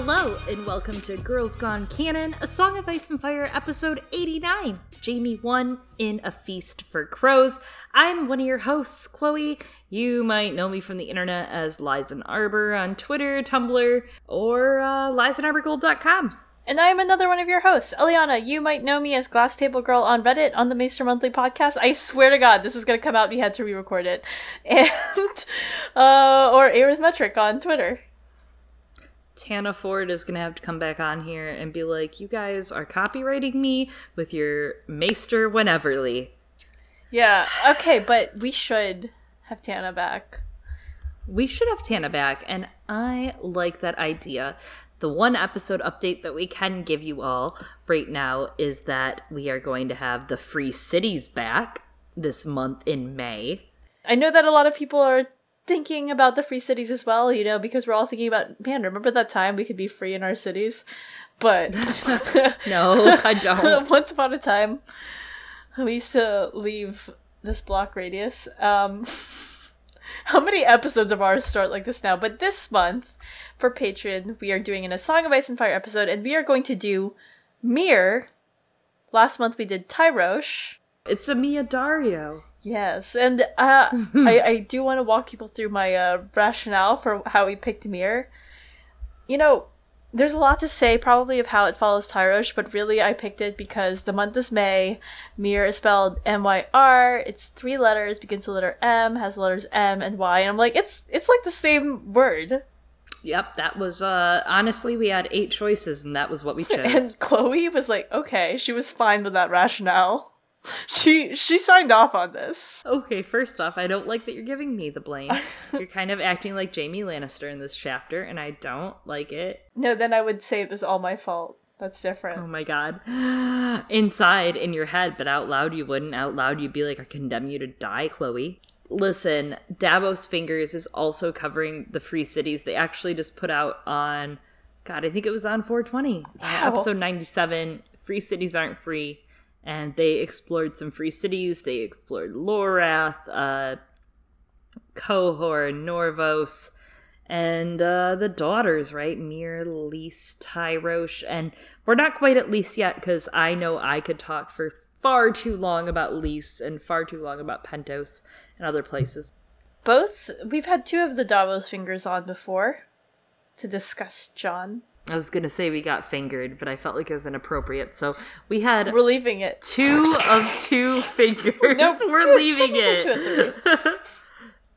Hello, and welcome to Girls Gone Canon, a Song of Ice and Fire, episode 89. Jaime one in A Feast for Crows. I'm one of your hosts, Chloe. You might know me from the internet as Lizen Arbor on Twitter, Tumblr, or uh, lizenarborgold.com. And I am another one of your hosts, Eliana. You might know me as Glass Table Girl on Reddit on the Maester Monthly podcast. I swear to God, this is gonna come out. We had to re-record it, and uh, or Arithmetric on Twitter. Tana Ford is gonna have to come back on here and be like, "You guys are copywriting me with your Maester Wheneverly." Yeah. Okay, but we should have Tana back. We should have Tana back, and I like that idea. The one episode update that we can give you all right now is that we are going to have the free cities back this month in May. I know that a lot of people are thinking about the free cities as well, you know, because we're all thinking about, man, remember that time we could be free in our cities? But no, I don't. Once upon a time, we used to leave this block radius. Um, how many episodes of ours start like this now? But this month, for Patreon, we are doing an A Song of Ice and Fire episode, and we are going to do Myr. Last month we did Tyrosh. It's a Mia Daario. Yes, and uh, I, I do want to walk people through my uh, rationale for how we picked Myr. You know, there's a lot to say probably of how it follows Tyrosh, but really I picked it because the month is May. Myr is spelled M Y R. It's three letters, begins with the letter M, has the letters M and Y, and I'm like, it's it's like the same word. Yep, that was uh honestly we had eight choices and that was what we chose. and Chloe was like, okay, she was fine with that rationale. She she signed off on this. Okay, first off, I don't like that you're giving me the blame. you're kind of acting like Jaime Lannister in this chapter, and I don't like it. No, then I would say it was all my fault. That's different. Oh my god. Inside in your head, but out loud you wouldn't. Out loud you'd be like, I condemn you to die, Chloe. Listen, Davos Fingers is also covering the free cities. They actually just put out on God, I think it was on 420. Wow. episode 97. Free cities aren't free and they explored some free cities. They explored Lorath, uh, Qohor, Norvos, and uh, the daughters, right? Myr, Lys, Tyrosh, and we're not quite at Lys yet because I know I could talk for far too long about Lys and far too long about Pentos and other places. Both we've had two of the Davos fingers on before to discuss Jon. I was gonna say we got fingered, but I felt like it was inappropriate. So we had we're leaving it. Two of two fingers. nope, we're two, leaving it.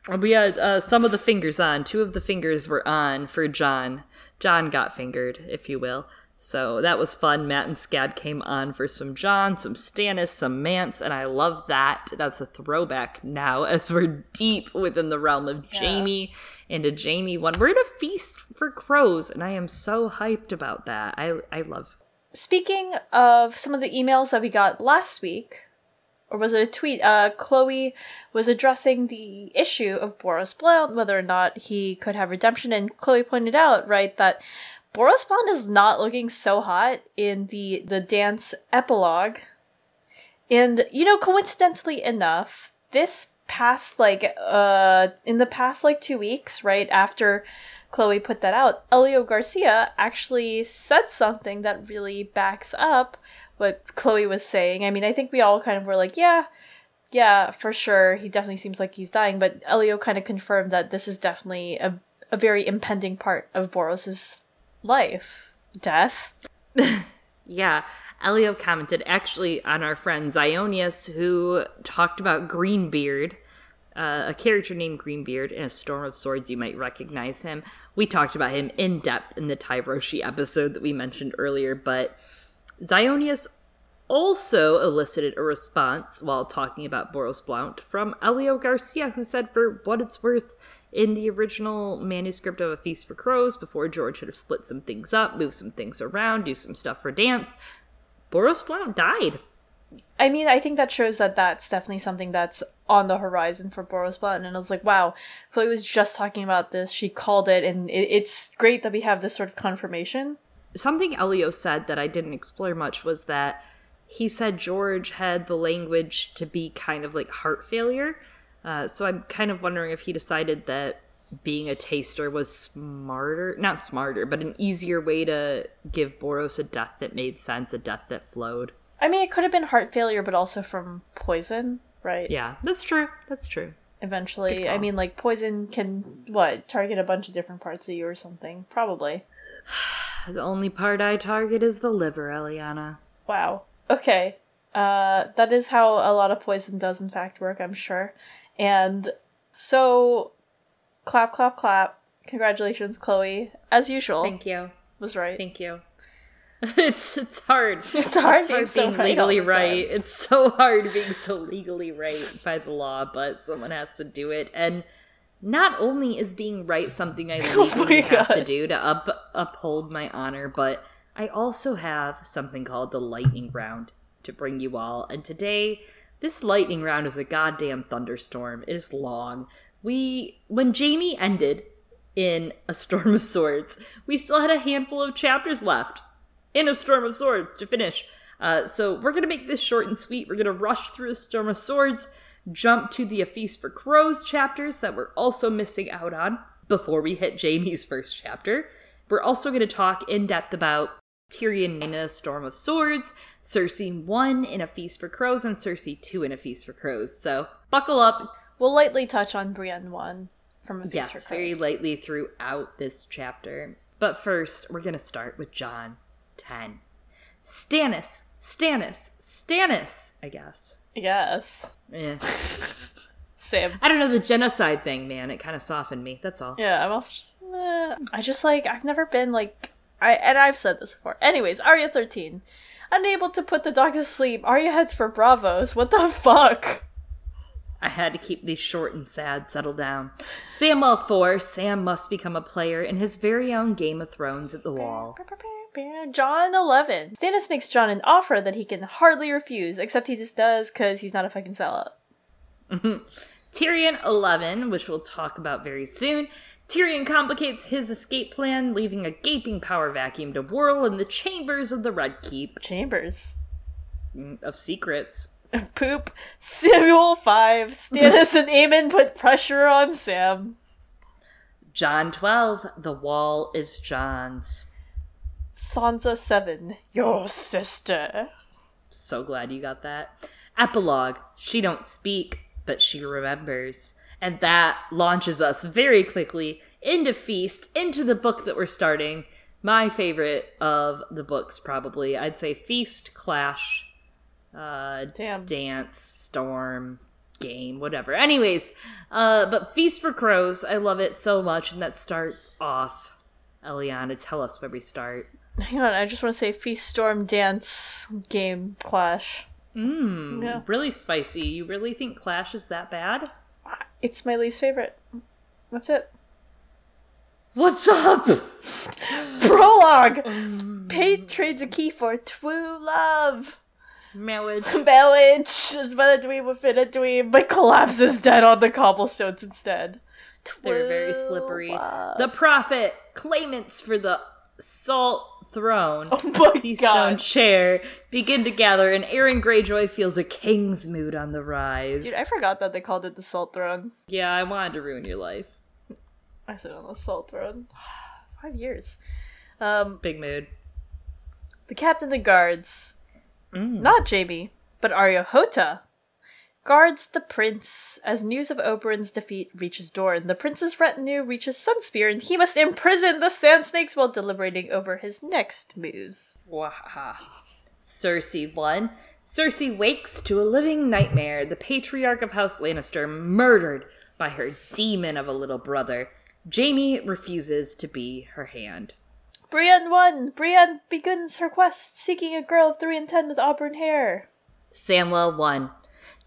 we had uh, some of the fingers on. Two of the fingers were on for John. John got fingered, if you will. So that was fun. Matt and Scad came on for some John, some Stannis, some Mance, and I love that. That's a throwback now as we're deep within the realm of yeah. Jaime and a Jaime one. We're at a feast for crows, and I am so hyped about that. I I love. Speaking of some of the emails that we got last week, or was it a tweet? Uh, Chloe was addressing the issue of Boros Blount, whether or not he could have redemption, and Chloe pointed out, right, that Boros Blount is not looking so hot in the the dance epilogue. And you know, coincidentally enough, this past like uh in the past like 2 weeks, right after Chloe put that out, Elio Garcia actually said something that really backs up what Chloe was saying. I mean, I think we all kind of were like, yeah, yeah, for sure. He definitely seems like he's dying, but Elio kind of confirmed that this is definitely a a very impending part of Boros's life. Death. yeah. Elio commented actually on our friend Zionius, who talked about Greenbeard, uh, a character named Greenbeard in A Storm of Swords. You might recognize him. We talked about him in depth in the Tyroshi episode that we mentioned earlier, but Zionius also elicited a response while talking about Boros Blount from Elio Garcia, who said, for what it's worth, in the original manuscript of A Feast for Crows, before George had split some things up, move some things around, do some stuff for dance, Boros Blount died. I mean, I think that shows that that's definitely something that's on the horizon for Boros Blount. And I was like, wow, Chloe was just talking about this. She called it, and it, it's great that we have this sort of confirmation. Something Elio said that I didn't explore much was that he said George had the language to be kind of like heart failure uh, so I'm kind of wondering if he decided that being a taster was smarter, not smarter, but an easier way to give Boros a death that made sense, a death that flowed. I mean, it could have been heart failure, but also from poison, right? Yeah, that's true. That's true. Eventually, I mean, like poison can what target a bunch of different parts of you or something. Probably. The only part I target is the liver, Eliana. Wow. Okay. Uh, that is how a lot of poison does, in fact, work. I'm sure. And so, clap, clap, clap. Congratulations, Chloe. As usual, Thank you. was right. Thank you. it's it's hard. It's hard being so being right legally all right. It's so hard being so legally right by the law, but someone has to do it. And not only is being right something I Oh legally my have to do to up uphold my honor, but I also have something called the lightning round to bring you all. And today, this lightning round is a goddamn thunderstorm. It is long. We when Jaime ended in a storm of swords, we still had a handful of chapters left in a storm of swords to finish. Uh, so we're gonna make this short and sweet. We're gonna rush through a storm of swords, jump to the A Feast for Crows chapters that we're also missing out on before we hit Jaime's first chapter. We're also gonna talk in depth about Tyrion in a Storm of Swords, Cersei 1 in A Feast for Crows, and Cersei 2 in A Feast for Crows. So buckle up. We'll lightly touch on Brienne one from a Feast Yes, for very lightly throughout this chapter. But first, we're gonna start with John 10. Stannis, Stannis, Stannis, I guess. Yes. Eh. Same. I don't know, the genocide thing, man, it kind of softened me. That's all. Yeah, I'm also just, eh. I just like I've never been like I and I've said this before. Anyways, Arya thirteen. Unable to put the dog to sleep, Arya heads for Braavos. What the fuck? I had to keep these short and sad, settle down. Samwell 4, Sam must become a player in his very own Game of Thrones at the wall. John 11. Stannis makes John an offer that he can hardly refuse, except he just does because he's not a fucking sellout. Tyrion 11, which we'll talk about very soon. Tyrion complicates his escape plan, leaving a gaping power vacuum to whirl in the chambers of the Red Keep Chambers. mm, of secrets. Of poop. Samuel 5. Stannis and Aemon put pressure on Sam. John 12, the wall is John's. Sansa 7. Your sister. So glad you got that. Epilogue, she don't speak, but she remembers. And that launches us very quickly into Feast, into the book that we're starting. My favorite of the books, probably. I'd say Feast, Clash, uh, Damn. Dance, Storm, Game, whatever. Anyways, uh, but Feast for Crows, I love it so much, and that starts off. Eliana, tell us where we start. Hang on, I just want to say Feast Storm Dance Game Clash. Mmm, Yeah. really spicy. You really think Clash is that bad? It's my least favorite. That's it. What's up? Prologue! Um, Pate trades a key for true love. Marriage. Marriage is but a dweeb within a dweeb, but collapses dead on the cobblestones instead. They're very slippery. love. The prophet, claimants for the salt throne, Oh sea stone chair, begin to gather, and Aeron Greyjoy feels a king's mood on the rise. Dude, I forgot that they called it the Salt Throne. yeah, I wanted to ruin your life. I sit on the Salt Throne. Five years. Um, Big mood. the captain of the guards, Mm. not Jaime, but Areo Hotah, guards the prince as news of Oberyn's defeat reaches Dorne. The prince's retinue reaches Sunspear, and he must imprison the Sand Snakes while deliberating over his next moves. Wahaha. Cersei 1. Cersei wakes to a living nightmare. The patriarch of House Lannister murdered by her demon of a little brother. Jaime refuses to be her hand. Brienne one! Brienne begins her quest seeking a girl of three and ten with auburn hair. Samwell 1.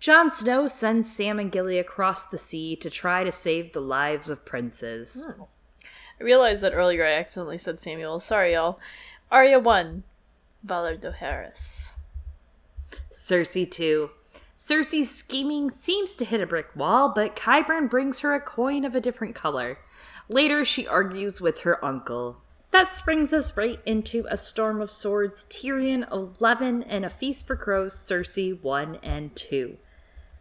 Jon Snow sends Sam and Gilly across the sea to try to save the lives of princes. Hmm. I realized that earlier I accidentally said Samuel. Sorry, y'all. Arya 1, Valar Dohaeris. Cersei 2. Cersei's scheming seems to hit a brick wall, but Qyburn brings her a coin of a different color. Later, she argues with her uncle. That brings us right into A Storm of Swords, Tyrion 11, and A Feast for Crows, Cersei 1 and 2.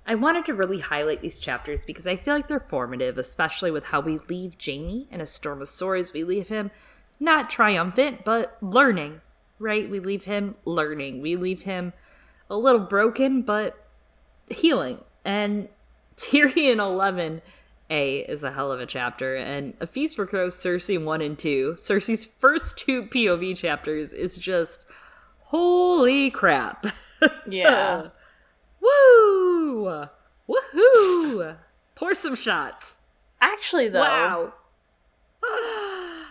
I wanted to really highlight these chapters because I feel like they're formative, especially with how we leave Jaime in a storm of swords. We leave him not triumphant, but learning, right? We leave him learning. We leave him a little broken, but healing. And Tyrion 11 A is a hell of a chapter, and A Feast for Crows, Cersei 1 and 2, Cersei's first two POV chapters is just holy crap. Yeah. Woo! Woohoo! Pour some shots. Actually, though, Wow.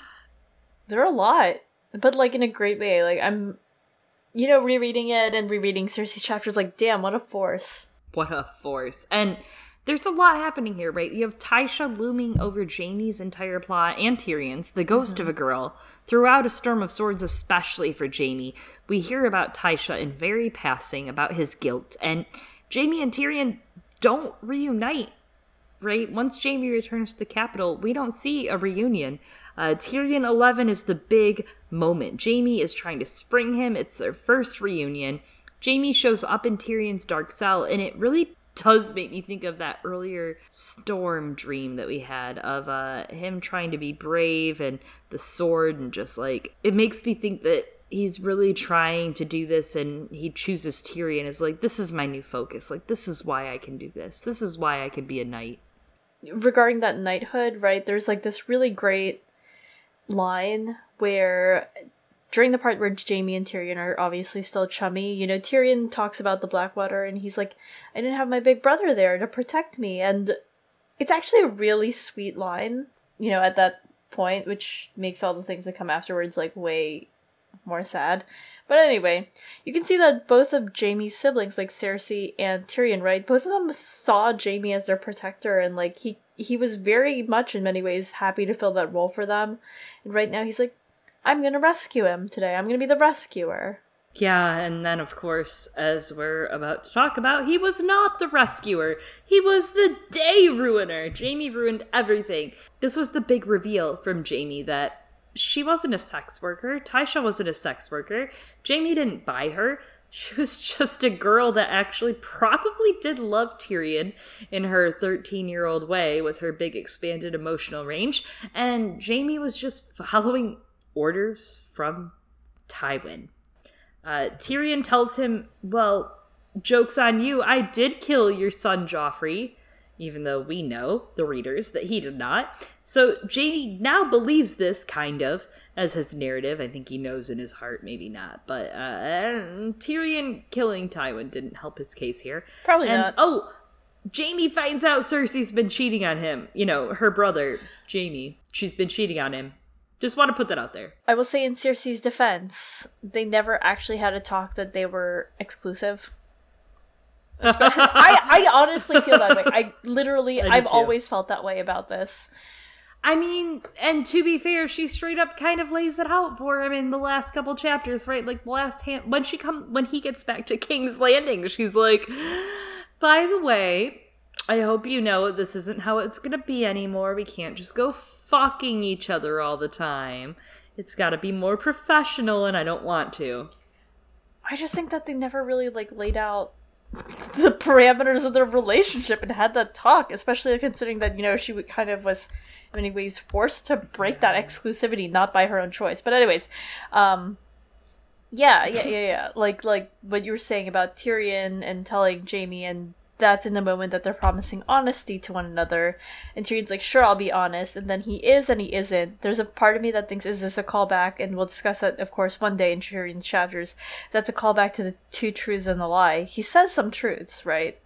there are a lot, but like in a great way. Like I'm, you know, rereading it and rereading Cersei's chapters. Like, damn, what a force! What a force. And there's a lot happening here, right? You have Tysha looming over Jaime's entire plot and Tyrion's, the ghost of a girl, throughout a storm of swords, especially for Jaime. We hear about Tysha in very passing about his guilt, and Jaime and Tyrion don't reunite, right? Once Jaime returns to the capital, we don't see a reunion. Uh, Tyrion 11 is the big moment. Jaime is trying to spring him. It's their first reunion. Jaime shows up in Tyrion's dark cell, and it really does make me think of that earlier storm dream that we had of uh, him trying to be brave and the sword, and just like it makes me think that he's really trying to do this, and he chooses Tyrion as like, this is my new focus. Like, this is why I can do this. This is why I can be a knight. regarding that knighthood, right? There's like this really great line where during the part where Jaime and Tyrion are obviously still chummy, you know, Tyrion talks about the Blackwater and he's like, I didn't have my big brother there to protect me. And it's actually a really sweet line, you know, at that point, which makes all the things that come afterwards like way more sad. But anyway, you can see that both of Jaime's siblings, like Cersei and Tyrion, right? Both of them saw Jaime as their protector and like he he was very much in many ways happy to fill that role for them. And right now he's like, I'm gonna rescue him today. I'm gonna be the rescuer. Yeah, and then of course, as we're about to talk about, he was not the rescuer. He was the day ruiner. Jaime ruined everything. This was the big reveal from Jaime that she wasn't a sex worker. Tysha wasn't a sex worker. Jaime didn't buy her. She was just a girl that actually probably did love Tyrion in her 13 year old way with her big expanded emotional range. And Jaime was just following orders from Tywin. Uh, Tyrion tells him, Well, joke's on you. I did kill your son, Joffrey, even though we know, the readers, that he did not. So Jaime now believes this, kind of, as his narrative. I think he knows in his heart, maybe not. But uh, Tyrion killing Tywin didn't help his case here. Probably and, not. Oh, Jaime finds out Cersei's been cheating on him. You know, her brother, Jaime. She's been cheating on him. Just want to put that out there. I will say in Cersei's defense, they never actually had a talk that they were exclusive. I, I honestly feel that way. I literally, I I've too. always felt that way about this. I mean, and to be fair, she straight up kind of lays it out for him in the last couple chapters, right? Like the last hand when she come when he gets back to King's Landing, she's like, "By the way, I hope you know this isn't how it's gonna be anymore. We can't just go fucking each other all the time. It's got to be more professional, and I don't want to." I just think that they never really like laid out the parameters of their relationship and had that talk, especially considering that you know she would kind of was in many ways forced to break that exclusivity, not by her own choice. But anyways, um, yeah, yeah, yeah, yeah. Like like what you were saying about Tyrion and telling Jaime, and that's in the moment that they're promising honesty to one another. And Tyrion's like, "Sure, I'll be honest," and then he is and he isn't. There's a part of me that thinks, "Is this a callback?" And we'll discuss that, of course, one day in Tyrion's chapters. That's a callback to the two truths and a lie. He says some truths, right?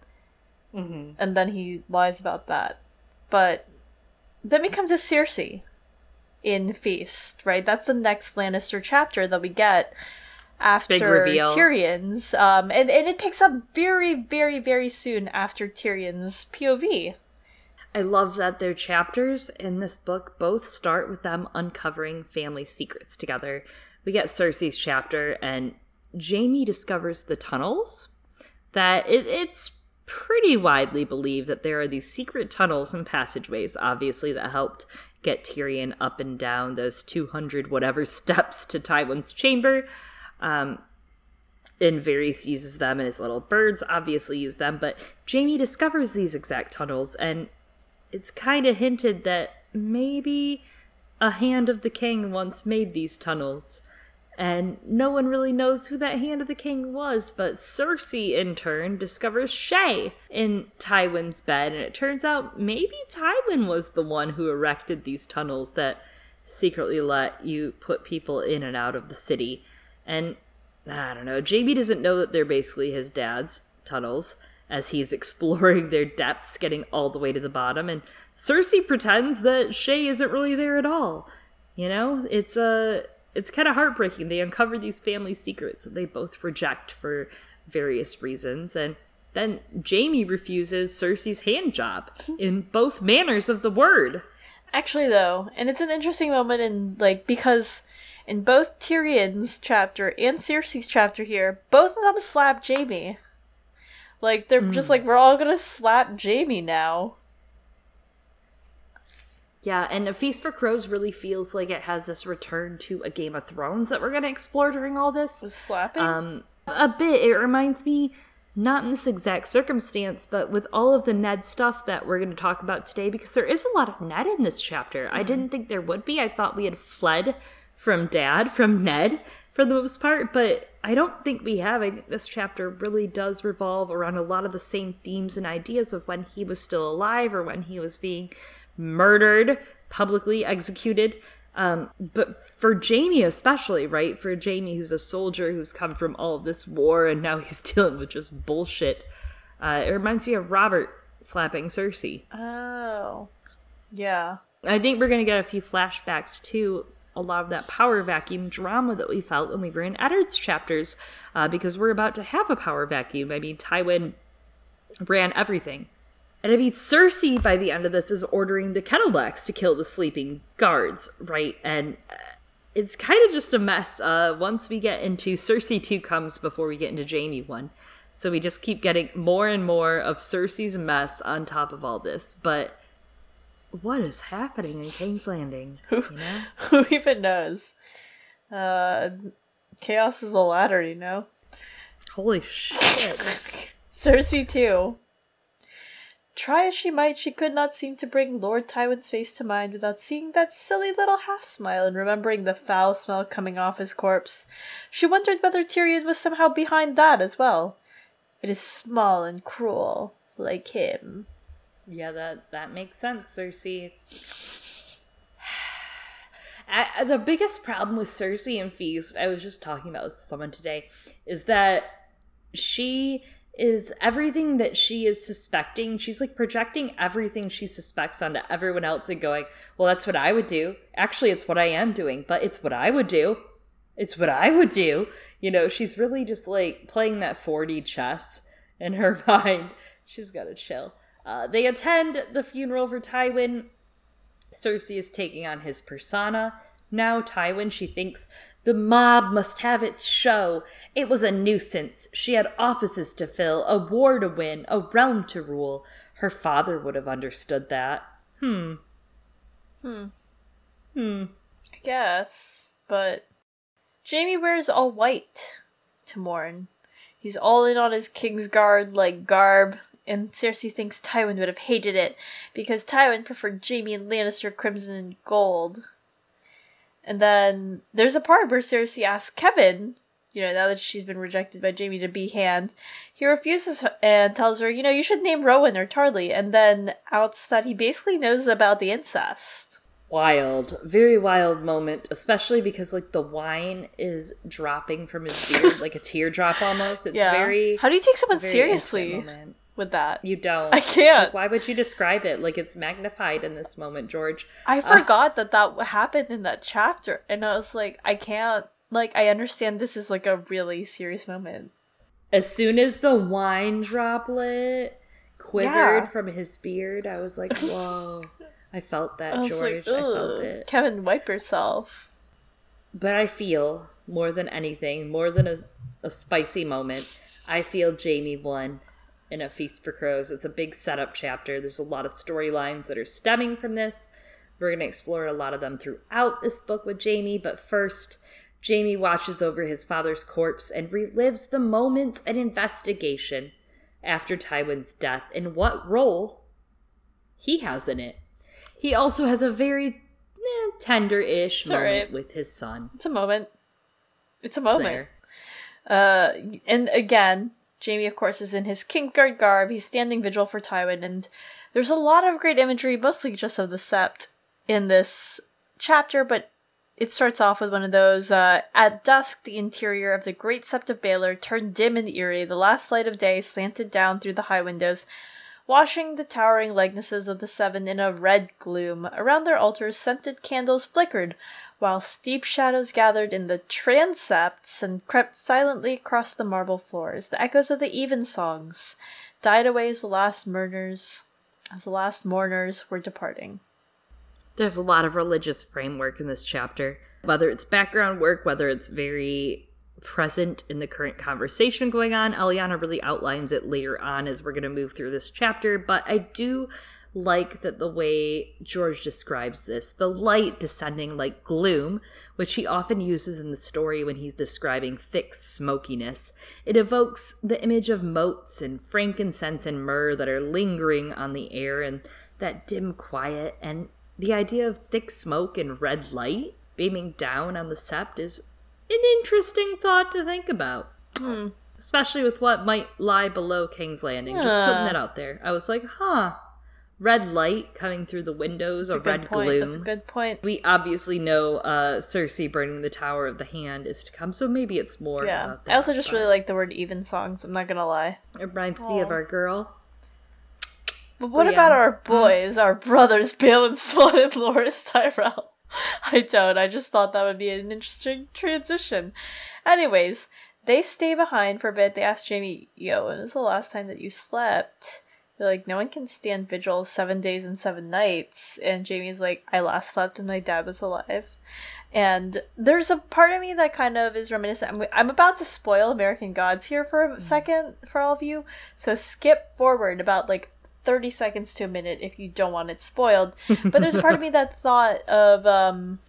Mm-hmm. and then he lies about that. But then we come to Cersei in Feast, right? That's the next Lannister chapter that we get after reveal. Tyrion's. Um, and, and it picks up very, very, very soon after Tyrion's POV. I love that their chapters in this book both start with them uncovering family secrets together. We get Cersei's chapter, and Jamie discovers the tunnels. That it, it's pretty widely believed that there are these secret tunnels and passageways, obviously, that helped get Tyrion up and down those 200 whatever steps to Tywin's chamber. Um, and Varys uses them, and his little birds obviously use them. But Jaime discovers these exact tunnels, and it's kind of hinted that maybe a hand of the king once made these tunnels. And no one really knows who that hand of the king was, but Cersei, in turn, discovers Shay in Tywin's bed, and it turns out maybe Tywin was the one who erected these tunnels that secretly let you put people in and out of the city. And I don't know, Jaime doesn't know that they're basically his dad's tunnels as he's exploring their depths, getting all the way to the bottom, and Cersei pretends that Shay isn't really there at all. You know, it's a. Uh, it's kind of heartbreaking. They uncover these family secrets that they both reject for various reasons, and then Jaime refuses Cersei's hand job in both manners of the word. Actually, though, and it's an interesting moment in like because in both Tyrion's chapter and Cersei's chapter here, both of them slap Jaime. Like they're mm. just like we're all gonna slap Jaime now. Yeah, and A Feast for Crows really feels like it has this return to a Game of Thrones that we're gonna explore during all this. The slapping? Um a bit. It reminds me not in this exact circumstance, but with all of the Ned stuff that we're going to talk about today, because there is a lot of Ned in this chapter. Mm-hmm. I didn't think there would be. I thought we had fled from Dad, from Ned, for the most part, but I don't think we have. I think this chapter really does revolve around a lot of the same themes and ideas of when he was still alive or when he was being murdered, publicly executed. Um, but for Jaime, especially, right? For Jaime, who's a soldier who's come from all of this war and now he's dealing with just bullshit. Uh, it reminds me of Robert slapping Cersei. Oh, yeah. I think we're going to get a few flashbacks too a lot of that power vacuum drama that we felt when we were in Eddard's chapters, uh, because we're about to have a power vacuum. I mean, Tywin ran everything. And I mean, Cersei by the end of this is ordering the Kettleblacks to kill the sleeping guards, right? And uh, it's kind of just a mess. Uh, once we get into Cersei 2 comes before we get into Jaime 1. So we just keep getting more and more of Cersei's mess on top of all this. But what is happening in King's Landing? Who, you know? who even knows? Uh, chaos is a ladder, you know? Holy shit. Cersei, too. Try as she might, she could not seem to bring Lord Tywin's face to mind without seeing that silly little half smile and remembering the foul smell coming off his corpse. She wondered whether Tyrion was somehow behind that as well. It is small and cruel, like him. Yeah, that that makes sense, Cersei. I, the biggest problem with Cersei and Feast, I was just talking about with someone today, is that she is everything that she is suspecting. She's like projecting everything she suspects onto everyone else and going, well, that's what I would do. Actually, it's what I am doing, but it's what I would do. It's what I would do. You know, she's really just like playing that 4D chess in her mind. She's got to chill. Uh, they attend the funeral for Tywin. Cersei is taking on his persona. Now, Tywin, she thinks the mob must have its show. It was a nuisance. She had offices to fill, a war to win, a realm to rule. Her father would have understood that. Hmm. Hmm. Hmm. I guess, but Jaime wears all white to mourn. He's all in on his Kingsguard like garb, and Cersei thinks Tywin would have hated it because Tywin preferred Jaime and Lannister crimson and gold. And then there's a part where Cersei asks Kevan, you know, now that she's been rejected by Jaime to be hand, he refuses and tells her, you know, you should name Rowan or Tarly, and then outs that he basically knows about the incest. Wild, very wild moment, especially because like the wine is dropping from his beard, like a teardrop almost. It's yeah. very. How do you take someone seriously? With that. You don't. I can't. Like, why would you describe it like it's magnified in this moment, George? I uh, forgot that that happened in that chapter, and I was like, I can't. Like, I understand this is like a really serious moment. As soon as the wine droplet quivered yeah. from his beard, I was like, whoa. I felt that, I George. Like, I felt it. Kevan, wipe yourself. But I feel more than anything, more than a, a spicy moment, I feel Jaime one in A Feast for Crows. It's a big setup chapter. There's a lot of storylines that are stemming from this. We're going to explore a lot of them throughout this book with Jaime, but first, Jaime watches over his father's corpse and relives the moments and investigation after Tywin's death and what role he has in it. He also has a very eh, tender-ish moment alright. with his son. It's a moment. It's a moment. there. Uh, and again, Jaime, of course, is in his Kingsguard garb. He's standing vigil for Tywin, and there's a lot of great imagery, mostly just of the Sept in this chapter, but it starts off with one of those uh, At dusk, the interior of the great Sept of Baelor turned dim and eerie. The last light of day slanted down through the high windows, washing the towering likenesses of the Seven in a red gloom. Around their altars, scented candles flickered, while steep shadows gathered in the transepts and crept silently across the marble floors. The echoes of the evensongs died away as the last mourners, as the last mourners were departing. There's a lot of religious framework in this chapter, whether it's background work, whether it's very present in the current conversation going on. Eliana really outlines it later on as we're going to move through this chapter, but I do like that the way George describes this the light descending like gloom, which he often uses in the story when he's describing thick smokiness. It evokes the image of motes and frankincense and myrrh that are lingering on the air and that dim quiet and the idea of thick smoke and red light beaming down on the sept is an interesting thought to think about. Hmm. Especially with what might lie below King's Landing. Just putting that out there. I was like, huh. Red light coming through the windows, That's a, red point. gloom. That's a good point. We obviously know uh, Cersei burning the Tower of the Hand is to come, so maybe it's more Yeah. about that. I also just but really like the word even songs, I'm not gonna lie. It reminds me of our girl. But what yeah. about our boys, our brothers, Balon Swann and Loras Tyrell? I don't. I just thought that would be an interesting transition. Anyways, they stay behind for a bit. They ask Jaime, Yo, when was the last time that you slept? They're like, No one can stand vigil seven days and seven nights. And Jaime's like, I last slept when my dad was alive. And there's a part of me that kind of is reminiscent. I'm, I'm about to spoil American Gods here for a mm. second for all of you. So skip forward about like 30 seconds to a minute if you don't want it spoiled. But there's a part of me that thought of um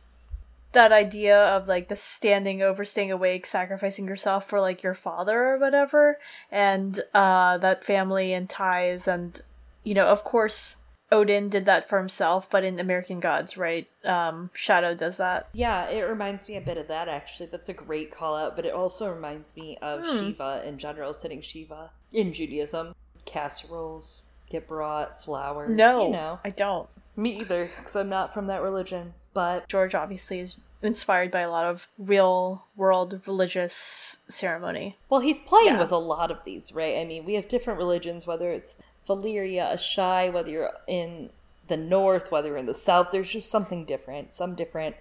that idea of like the standing over, staying awake, sacrificing yourself for like your father or whatever, and uh that family and ties and you know, of course Odin did that for himself, but in American Gods, right? Um Shadow does that. Yeah, it reminds me a bit of that actually. That's a great call out, but it also reminds me of Hmm. Shiva in general, sitting Shiva in Judaism. Casseroles get brought, flowers. No, you know. I don't. Me either, because I'm not from that religion. But George obviously is inspired by a lot of real world religious ceremony. well, he's playing Yeah. with a lot of these, right? I mean, we have different religions, whether it's Valyria, Asshai, whether you're in the north, whether you're in the south. There's just something different, some different.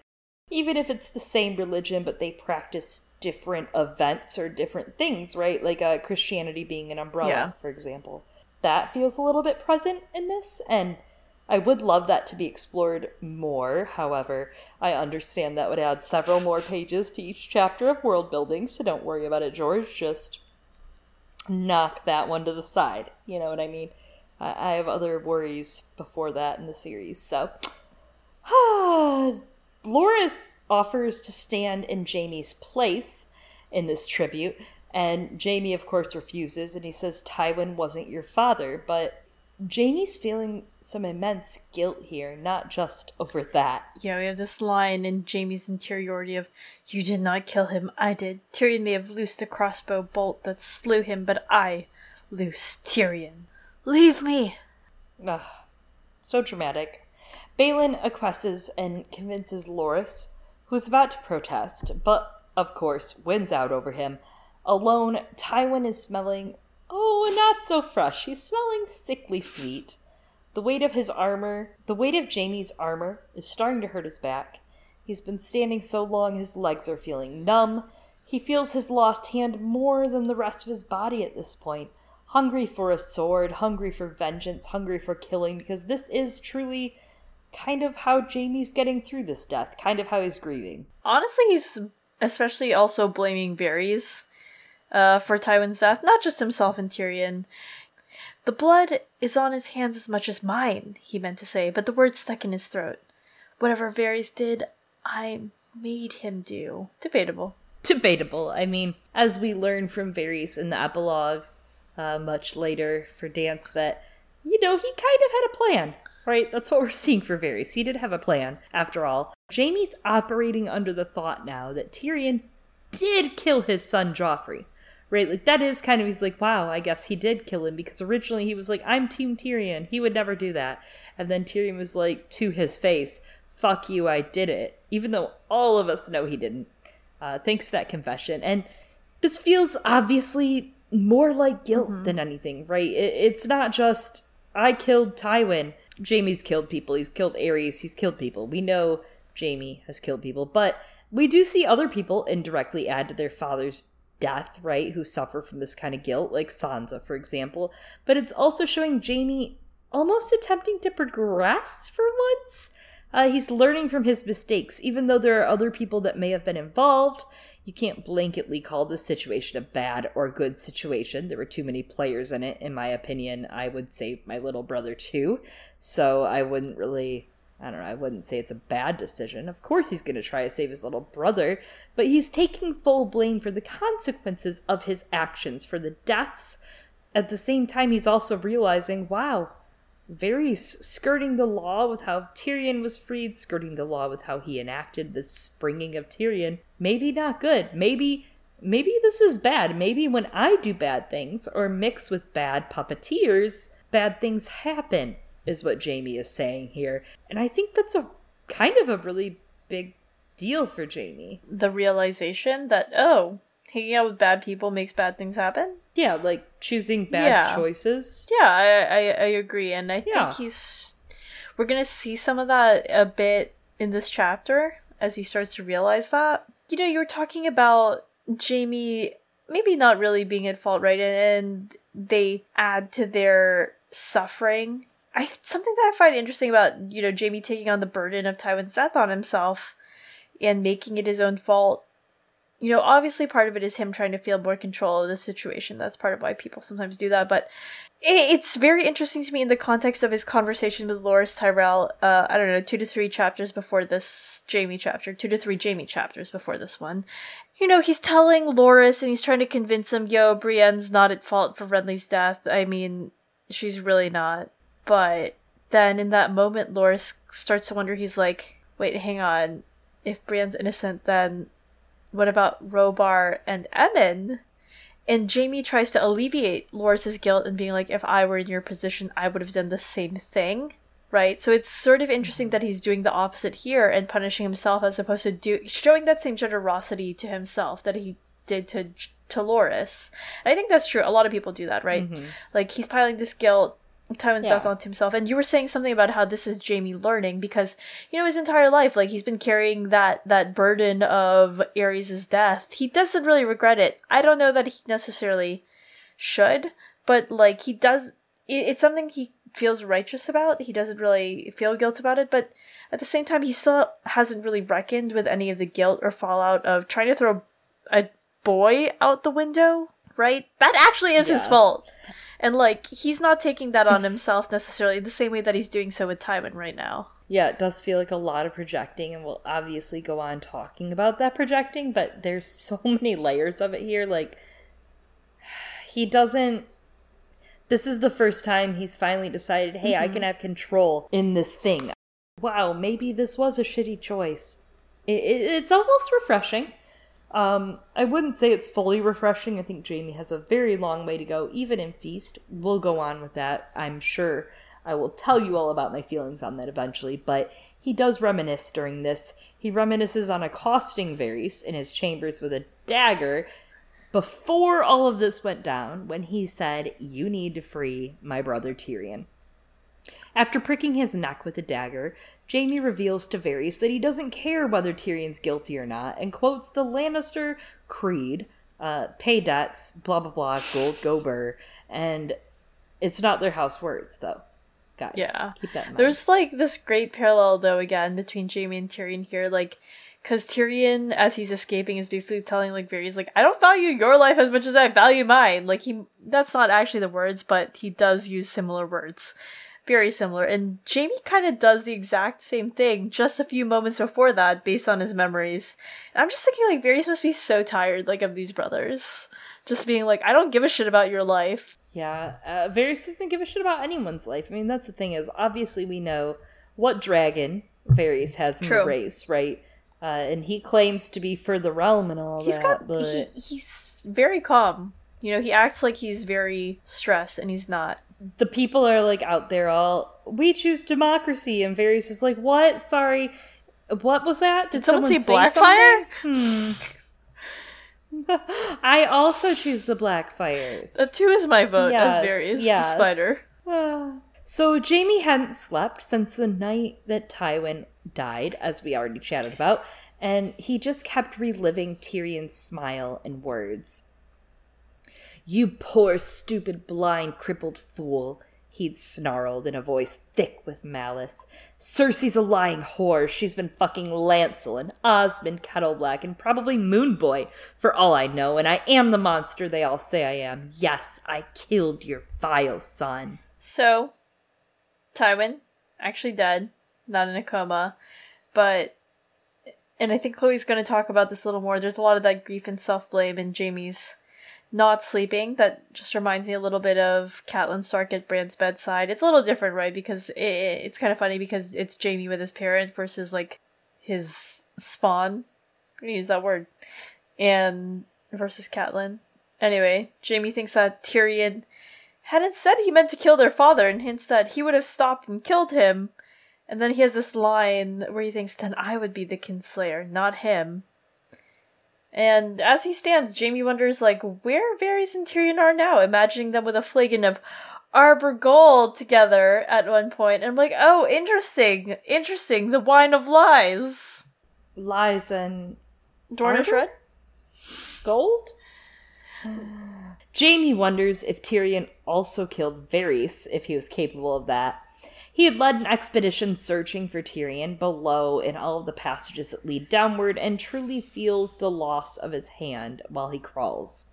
Even if it's the same religion, but they practice different events or different things, right? Like uh, Christianity being an umbrella, Yeah. for example. That feels a little bit present in this, and I would love that to be explored more. However, I understand that would add several more pages to each chapter of world building, so don't worry about it, George. Just knock that one to the side. You know what I mean? I, have other worries before that in the series, so. Loris offers to stand in Jamie's place in this tribute, and Jaime, of course, refuses, and he says Tywin wasn't your father, but Jaime's feeling some immense guilt here, not just over that. Yeah, we have this line in Jaime's interiority of, You did not kill him, I did. Tyrion may have loosed the crossbow bolt that slew him, but I loosed Tyrion. Leave me! Ugh, so dramatic. Balon acquiesces and convinces Loras, who's about to protest, but of course wins out over him. Alone, Tywin is smelling, oh, not so fresh. He's smelling sickly sweet. The weight of his armor, the weight of Jaime's armor, is starting to hurt his back. He's been standing so long his legs are feeling numb. He feels his lost hand more than the rest of his body at this point. Hungry for a sword, hungry for vengeance, hungry for killing, because this is truly kind of how Jaime's getting through this death, kind of how he's grieving. Honestly, he's especially also blaming Varys uh, for Tywin's death, not just himself and Tyrion. The blood is on his hands as much as mine, he meant to say, but the words stuck in his throat. Whatever Varys did, I'm made him do. Debatable. Debatable. I mean, as we learn from Varys in the epilogue uh, much later for Dance, that, you know, he kind of had a plan, right? That's what we're seeing for Varys. He did have a plan, after all. Jaime's operating under the thought now that Tyrion did kill his son Joffrey. Right, like that is kind of he's like, wow, I guess he did kill him because originally he was like, I'm Team Tyrion, he would never do that, and then Tyrion was like to his face, fuck you, I did it, even though all of us know he didn't. Uh, thanks to that confession, and this feels obviously more like guilt mm-hmm. than anything, right? It, it's not just I killed Tywin. Jaime's killed people. He's killed Aerys. He's killed people. We know Jaime has killed people, but we do see other people indirectly add to their father's death, right, who suffer from this kind of guilt, like Sansa, for example. But it's also showing Jaime almost attempting to progress for once. Uh, he's learning from his mistakes, even though there are other people that may have been involved. You can't blanketly call this situation a bad or good situation. There were too many players in it. In my opinion, I would save my little brother too. So I wouldn't really I don't know, I wouldn't say it's a bad decision. Of course, he's going to try to save his little brother, but he's taking full blame for the consequences of his actions, for the deaths. At the same time, he's also realizing, wow, Varys skirting the law with how Tyrion was freed, skirting the law with how he enacted the springing of Tyrion. Maybe not good. Maybe maybe this is bad. Maybe when I do bad things or mix with bad puppeteers, bad things happen is what Jaime is saying here. And I think that's a kind of a really big deal for Jaime. The realization that, oh, hanging out with bad people makes bad things happen? Yeah, like choosing bad yeah. choices. Yeah, I, I, I agree. And I yeah. think he's. We're going to see some of that a bit in this chapter as he starts to realize that. You know, you were talking about Jaime maybe not really being at fault, right? And they add to their suffering I something that I find interesting about you know Jaime taking on the burden of Tywin's death on himself and making it his own fault. You know, obviously part of it is him trying to feel more control of the situation. That's part of why people sometimes do that. But it's very interesting to me in the context of his conversation with Loras Tyrell. Uh, I don't know, two to three chapters before this Jaime chapter, two to three Jaime chapters before this one. You know, he's telling Loras and he's trying to convince him, "Yo, Brienne's not at fault for Renly's death. I mean, she's really not." But then in that moment, Loras starts to wonder. He's like, "Wait, hang on. If Brienne's innocent, then what about Robar and Emmon?" And Jaime tries to alleviate Loras's guilt and being like, "If I were in your position, I would have done the same thing." Right? So it's sort of interesting that he's doing the opposite here and punishing himself as opposed to do showing that same generosity to himself that he did to to Loras. And I think that's true. A lot of people do that, right? Mm-hmm. Like he's piling this guilt Tywin's yeah. death onto himself. And you were saying something about how this is Jaime learning because you know his entire life, like he's been carrying that that burden of Aerys's death. He doesn't really regret it. I don't know that he necessarily should, but like he does. It, it's something he feels righteous about. He doesn't really feel guilt about it, but at the same time, he still hasn't really reckoned with any of the guilt or fallout of trying to throw a boy out the window. Right? That actually is yeah. his fault. And like he's not taking that on himself necessarily the same way that he's doing so with Tywin right now. Yeah, it does feel like a lot of projecting, and we'll obviously go on talking about that projecting, but there's so many layers of it here. Like, he doesn't. This is the first time he's finally decided, hey, mm-hmm. I can have control in this thing. Wow, maybe this was a shitty choice. It, it, it's almost refreshing. Um, I wouldn't say it's fully refreshing. I think Jaime has a very long way to go, even in Feast. We'll go on with that, I'm sure. I will tell you all about my feelings on that eventually, but he does reminisce during this. He reminisces on accosting Varys in his chambers with a dagger before all of this went down when he said, You need to free my brother Tyrion. After pricking his neck with a dagger, Jaime reveals to Varys that he doesn't care whether Tyrion's guilty or not, and quotes the Lannister creed, uh, pay debts, blah blah blah, gold go burr, and it's not their house words though. Guys, yeah, keep that in mind. There's like this great parallel though again between Jaime and Tyrion here, like because Tyrion, as he's escaping, is basically telling like Varys, like, I don't value your life as much as I value mine. Like he, that's not actually the words, but he does use similar words very similar. And Jaime kind of does the exact same thing just a few moments before that, based on his memories. And I'm just thinking, like, Varys must be so tired, like, of these brothers. Just being like, I don't give a shit about your life. Yeah, uh, Varys doesn't give a shit about anyone's life. I mean, that's the thing is, obviously, we know what dragon Varys has in True. the race, right? Uh, and he claims to be for the realm and all He's that, got, but he, he's very calm. You know, he acts like he's very stressed, and he's not. The people are like out there all we choose democracy, and Varys is like, "What? Sorry, what was that? Did someone say Blackfyre? Hmm. I also choose the Blackfyres. That too is my vote Yes, as Varys, yes. the spider. So Jaime hadn't slept since the night that Tywin died, as we already chatted about, and he just kept reliving Tyrion's smile and words. You poor, stupid, blind, crippled fool, he'd snarled in a voice thick with malice. Cersei's a lying whore. She's been fucking Lancel and Osmond Kettleblack and probably Moonboy, for all I know, and I am the monster they all say I am. Yes, I killed your vile son. So, Tywin, actually dead, not in a coma, but, and I think Chloe's going to talk about this a little more. There's a lot of that grief and self blame in Jaime's not sleeping. That just reminds me a little bit of Catelyn Stark at Bran's bedside. It's a little different, right? Because it, it's kind of funny because it's Jaime with his parent versus like his spawn. I'm gonna use that word. And versus Catelyn. Anyway, Jaime thinks that Tyrion hadn't said he meant to kill their father and hints that he would have stopped and killed him. And then he has this line where he thinks, then I would be the kinslayer, not him. And as he stands, Jaime wonders, like, where Varys and Tyrion are now, imagining them with a flagon of Arbor Gold together at one point. And I'm like, oh, interesting, interesting, the wine of lies. Lies and Dornish Red? gold? Jaime wonders if Tyrion also killed Varys, if he was capable of that. He had led an expedition searching for Tyrion below in all of the passages that lead downward and truly feels the loss of his hand while he crawls.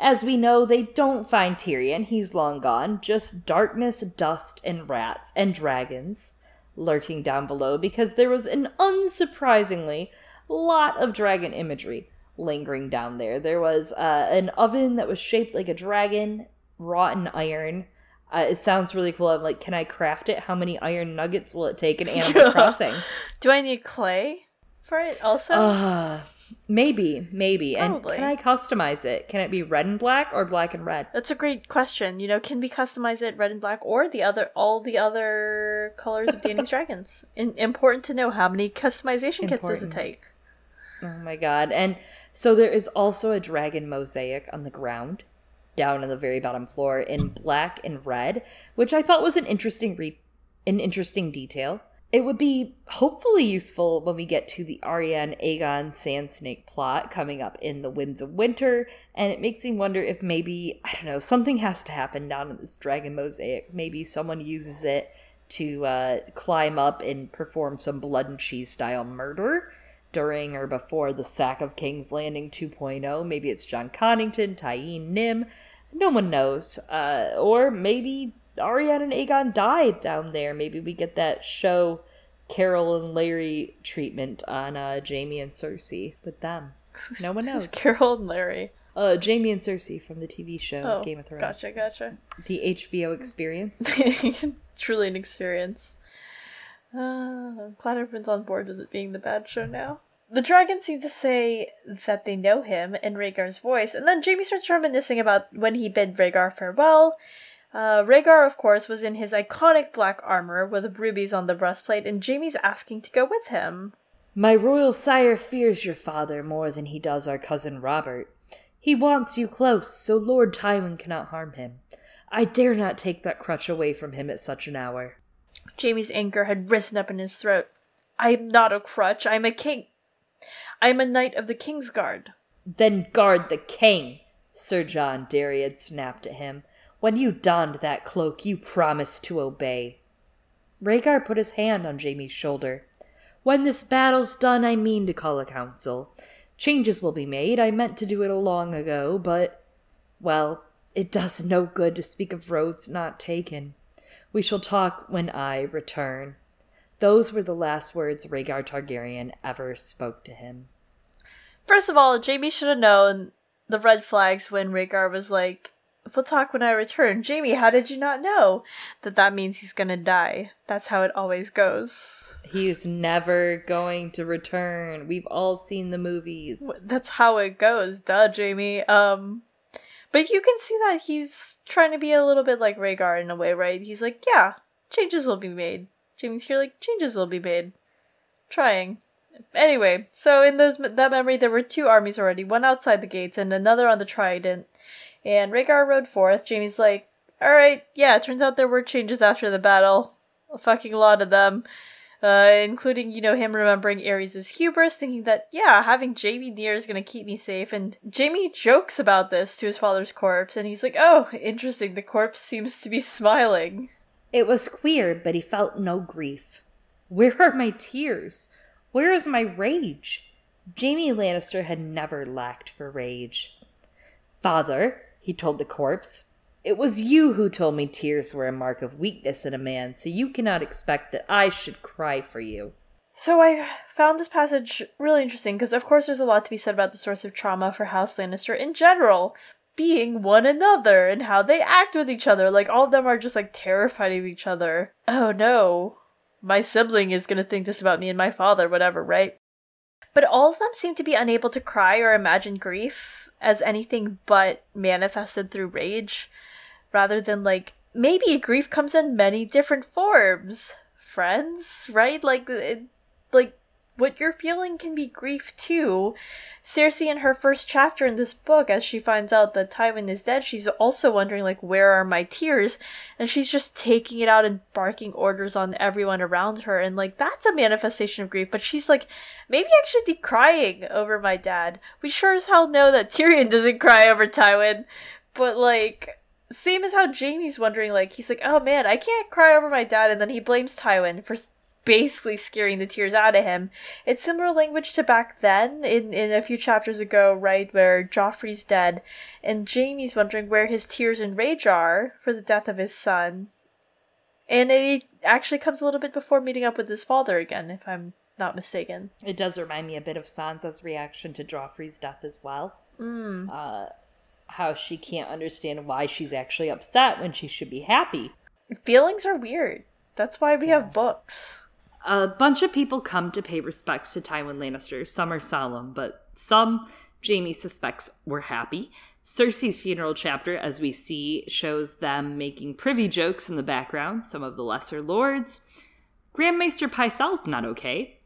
As we know, they don't find Tyrion, he's long gone, just darkness, dust, and rats and dragons lurking down below because there was an unsurprisingly lot of dragon imagery lingering down there. There was uh, an oven that was shaped like a dragon, wrought in iron. Uh, it sounds really cool. I'm like, can I craft it? How many iron nuggets will it take in Animal Crossing? Do I need clay for it also? Uh, maybe, maybe. Probably. And can I customize it? Can it be red and black or black and red? That's a great question. You know, can we customize it red and black or the other all the other colors of Dany's Dragons? In- important to know how many customization kits does it take? Oh my god. And so there is also a dragon mosaic on the ground down on the very bottom floor in black and red, which I thought was an interesting re- an interesting detail. It would be hopefully useful when we get to the Arianne Aegon Sand Snake plot coming up in the Winds of Winter, and it makes me wonder if maybe, I don't know, something has to happen down in this dragon mosaic. Maybe someone uses it to uh, climb up and perform some blood and cheese style murder during or before the sack of King's Landing 2.0. Maybe it's Jon Connington, Tyene Nym. No one knows. Uh, or maybe Arianne and Aegon died down there. Maybe we get that show Carol and Larry treatment on uh, Jaime and Cersei with them. No one knows. Carol and Larry. Uh, Jaime and Cersei from the TV show Oh, Game of Thrones. gotcha, gotcha. The HBO experience. Truly an experience. Uh, I'm glad everyone's on board with it being the bad show now. The dragons seem to say that they know him in Rhaegar's voice, and then Jaime starts reminiscing about when he bid Rhaegar farewell. Uh, Rhaegar, of course, was in his iconic black armor with rubies on the breastplate, and Jaime's asking to go with him. My royal sire fears your father more than he does our cousin Robert. He wants you close, so Lord Tywin cannot harm him. I dare not take that crutch away from him at such an hour. Jaime's anger had risen up in his throat. I am not a crutch. I am a king. I am a knight of the King's Guard. Then guard the king, Sir John Dariad snapped at him. When you donned that cloak, you promised to obey. Rhaegar put his hand on Jaime's shoulder. When this battle's done, I mean to call a council. Changes will be made. I meant to do it a long ago, but, well, it does no good to speak of roads not taken. We shall talk when I return. Those were the last words Rhaegar Targaryen ever spoke to him. First of all, Jaime should have known the red flags when Rhaegar was like, We'll talk when I return. Jaime, how did you not know that that means he's gonna die? That's how it always goes. He's never going to return. We've all seen the movies. That's how it goes, duh, Jaime. Um, but you can see that he's trying to be a little bit like Rhaegar in a way, right? He's like, yeah, changes will be made. Jaime's here like, changes will be made. Trying. Anyway, so in those that memory, there were two armies already, one outside the gates and another on the Trident. And Rhaegar rode forth. Jaime's like, all right, yeah, turns out there were changes after the battle. A fucking lot of them. Uh, including, you know, him remembering Aerys' hubris, thinking that, yeah, having Jaime near is gonna keep me safe. And Jaime jokes about this to his father's corpse, and he's like, oh, interesting, the corpse seems to be smiling. It was queer, but he felt no grief. Where are my tears? Where is my rage? Jaime Lannister had never lacked for rage. Father, he told the corpse, it was you who told me tears were a mark of weakness in a man, so you cannot expect that I should cry for you. So I found this passage really interesting because, of course, there's a lot to be said about the source of trauma for House Lannister in general, being one another and how they act with each other. Like, all of them are just like terrified of each other. Oh no, my sibling is gonna think this about me and my father, whatever, right? But all of them seem to be unable to cry or imagine grief as anything but manifested through rage, rather than like maybe grief comes in many different forms. Friends, right? Like, it, what you're feeling can be grief too. Cersei in her first chapter in this book, as she finds out that Tywin is dead, she's also wondering like where are my tears? And she's just taking it out and barking orders on everyone around her and like that's a manifestation of grief, but she's like, Maybe I should be crying over my dad. We sure as hell know that Tyrion doesn't cry over Tywin. But like same as how Jaime's wondering, like he's like, Oh man, I can't cry over my dad and then he blames Tywin for basically scaring the tears out of him. It's similar language to back then in, in a few chapters ago, right, where Joffrey's dead and Jaime's wondering where his tears and rage are for the death of his son. And it actually comes a little bit before meeting up with his father again, if I'm not mistaken. It does remind me a bit of Sansa's reaction to Joffrey's death as well. Mm. Uh, how she can't understand why she's actually upset when she should be happy. Feelings are weird. That's why we yeah. have books a bunch of people come to pay respects to Tywin Lannister. Some are solemn, but some Jaime suspects were happy. Cersei's funeral chapter, as we see, shows them making privy jokes in the background, some of the lesser lords. Grand Maester Pycelle's not okay.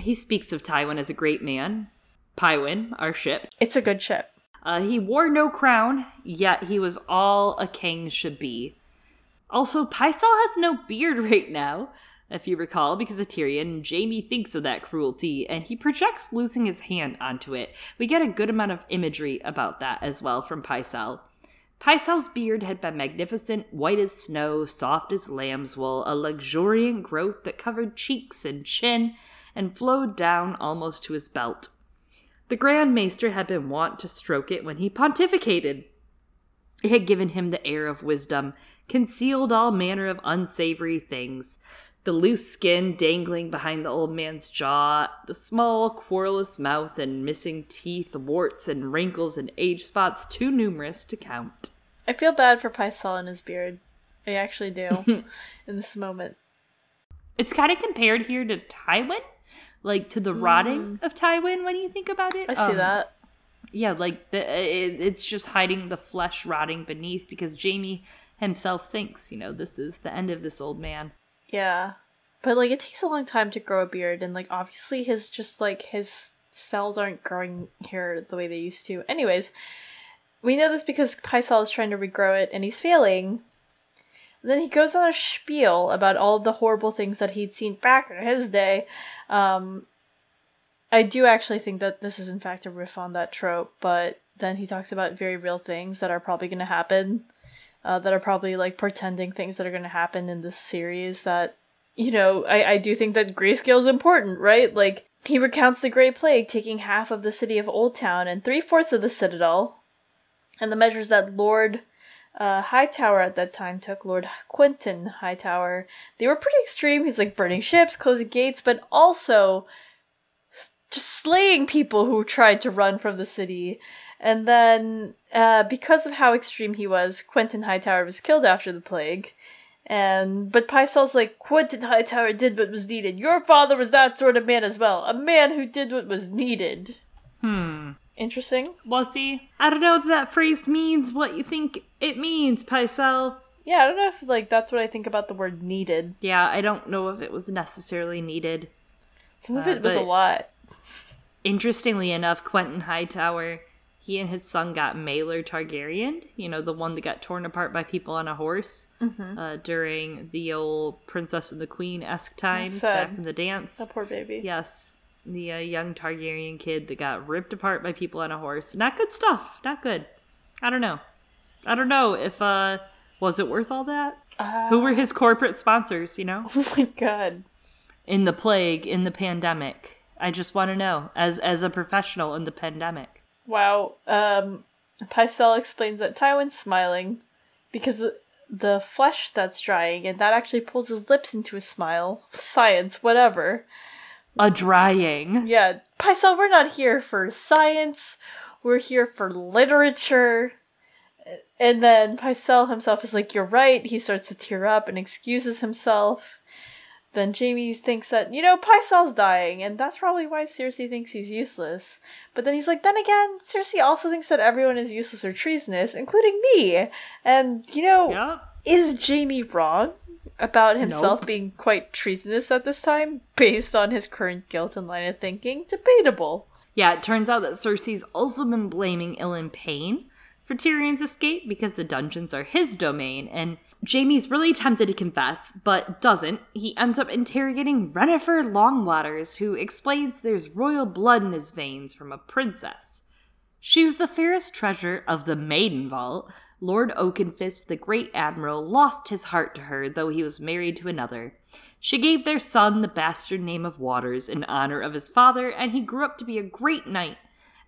He speaks of Tywin as a great man. Pywin, our ship. It's a good ship. Uh, he wore no crown, yet he was all a king should be. Also, Pycelle has no beard right now if you recall, because of Tyrion, Jaime thinks of that cruelty and he projects losing his hand onto it. We get a good amount of imagery about that as well from Pycelle. Pycelle's beard had been magnificent, white as snow, soft as lamb's wool, a luxuriant growth that covered cheeks and chin and flowed down almost to his belt. The Grand Maester had been wont to stroke it when he pontificated. It had given him the air of wisdom, concealed all manner of unsavory things, the loose skin dangling behind the old man's jaw, the small, querulous mouth and missing teeth, warts and wrinkles and age spots too numerous to count. I feel bad for Pycelle and his beard. I actually do in this moment. It's kind of compared here to Tywin, like to the mm. rotting of Tywin when you think about it. I see um, that. Yeah, like the, it, it's just hiding the flesh rotting beneath because Jaime himself thinks, you know, this is the end of this old man. Yeah. But like it takes a long time to grow a beard and like obviously his just like his cells aren't growing here the way they used to. Anyways, we know this because Pycelle is trying to regrow it and he's failing. And then he goes on a spiel about all the horrible things that he'd seen back in his day. Um, I do actually think that this is in fact a riff on that trope, but then he talks about very real things that are probably going to happen uh, that are probably like pretending things that are going to happen in this series that you know I, I do think that grayscale is important right like he recounts the great plague taking half of the city of old town and three-fourths of the citadel and the measures that lord uh, Hightower at that time took Lord Quenton Hightower. They were pretty extreme. He's like burning ships, closing gates, but also just slaying people who tried to run from the city. And then, uh, because of how extreme he was, Quenton Hightower was killed after the plague. And but Pycelle's like Quenton Hightower did what was needed. Your father was that sort of man as well, a man who did what was needed. Hmm. Interesting. Was he? I don't know if that phrase means what you think it means, Pycelle. Yeah, I don't know if like that's what I think about the word needed. Yeah, I don't know if it was necessarily needed. Some of Uh, it was a lot. Interestingly enough, Quenton Hightower, he and his son got Maelor Targaryen, you know, the one that got torn apart by people on a horse uh, during the old Princess and the Queen esque times back in the dance. That poor baby. Yes, the uh, young Targaryen kid that got ripped apart by people on a horse. Not good stuff. Not good. I don't know. I don't know if uh was it worth all that? Uh, Who were his corporate sponsors, you know? Oh my god. In the plague, in the pandemic. I just want to know as as a professional in the pandemic. Wow. Um, Pycelle explains that Tywin's smiling because the, the flesh that's drying, and that actually pulls his lips into a smile. Science, whatever. A drying. Yeah, Pycelle, we're not here for science. We're here for literature. And then Pycelle himself is like, You're right. He starts to tear up and excuses himself. Then Jaime thinks that, you know, Pycelle's dying, and that's probably why Cersei thinks he's useless. But then he's like, then again, Cersei also thinks that everyone is useless or treasonous, including me. And, you know, Yep. is Jaime wrong about himself Nope. being quite treasonous at this time, based on his current guilt and line of thinking? Debatable. Yeah, it turns out that Cersei's also been blaming Ilyn Payne for Tyrion's escape because the dungeons are his domain, and Jaime's really tempted to confess, but doesn't. He ends up interrogating Rennifer Longwaters, who explains there's royal blood in his veins from a princess. She was the fairest treasure of the Maiden Vault. Lord Oakenfist, the great admiral, lost his heart to her, though he was married to another. She gave their son the bastard name of Waters in honor of his father, and he grew up to be a great knight,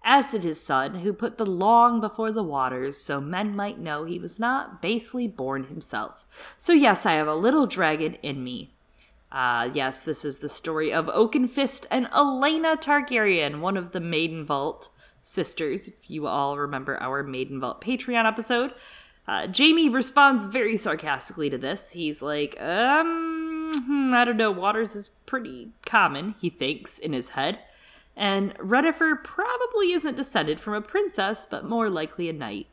as did his son, who put the long before the waters, so men might know he was not basely born himself. So, yes, I have a little dragon in me. Ah, yes, this is the story of Oakenfist and Elaena Targaryen, one of the Maiden Vault sisters, if you all remember our Maiden Vault Patreon episode. Uh, Jaime responds very sarcastically to this. He's like, um, hmm, I don't know, Waters is pretty common, he thinks in his head. And Rennifer probably isn't descended from a princess, but more likely a knight.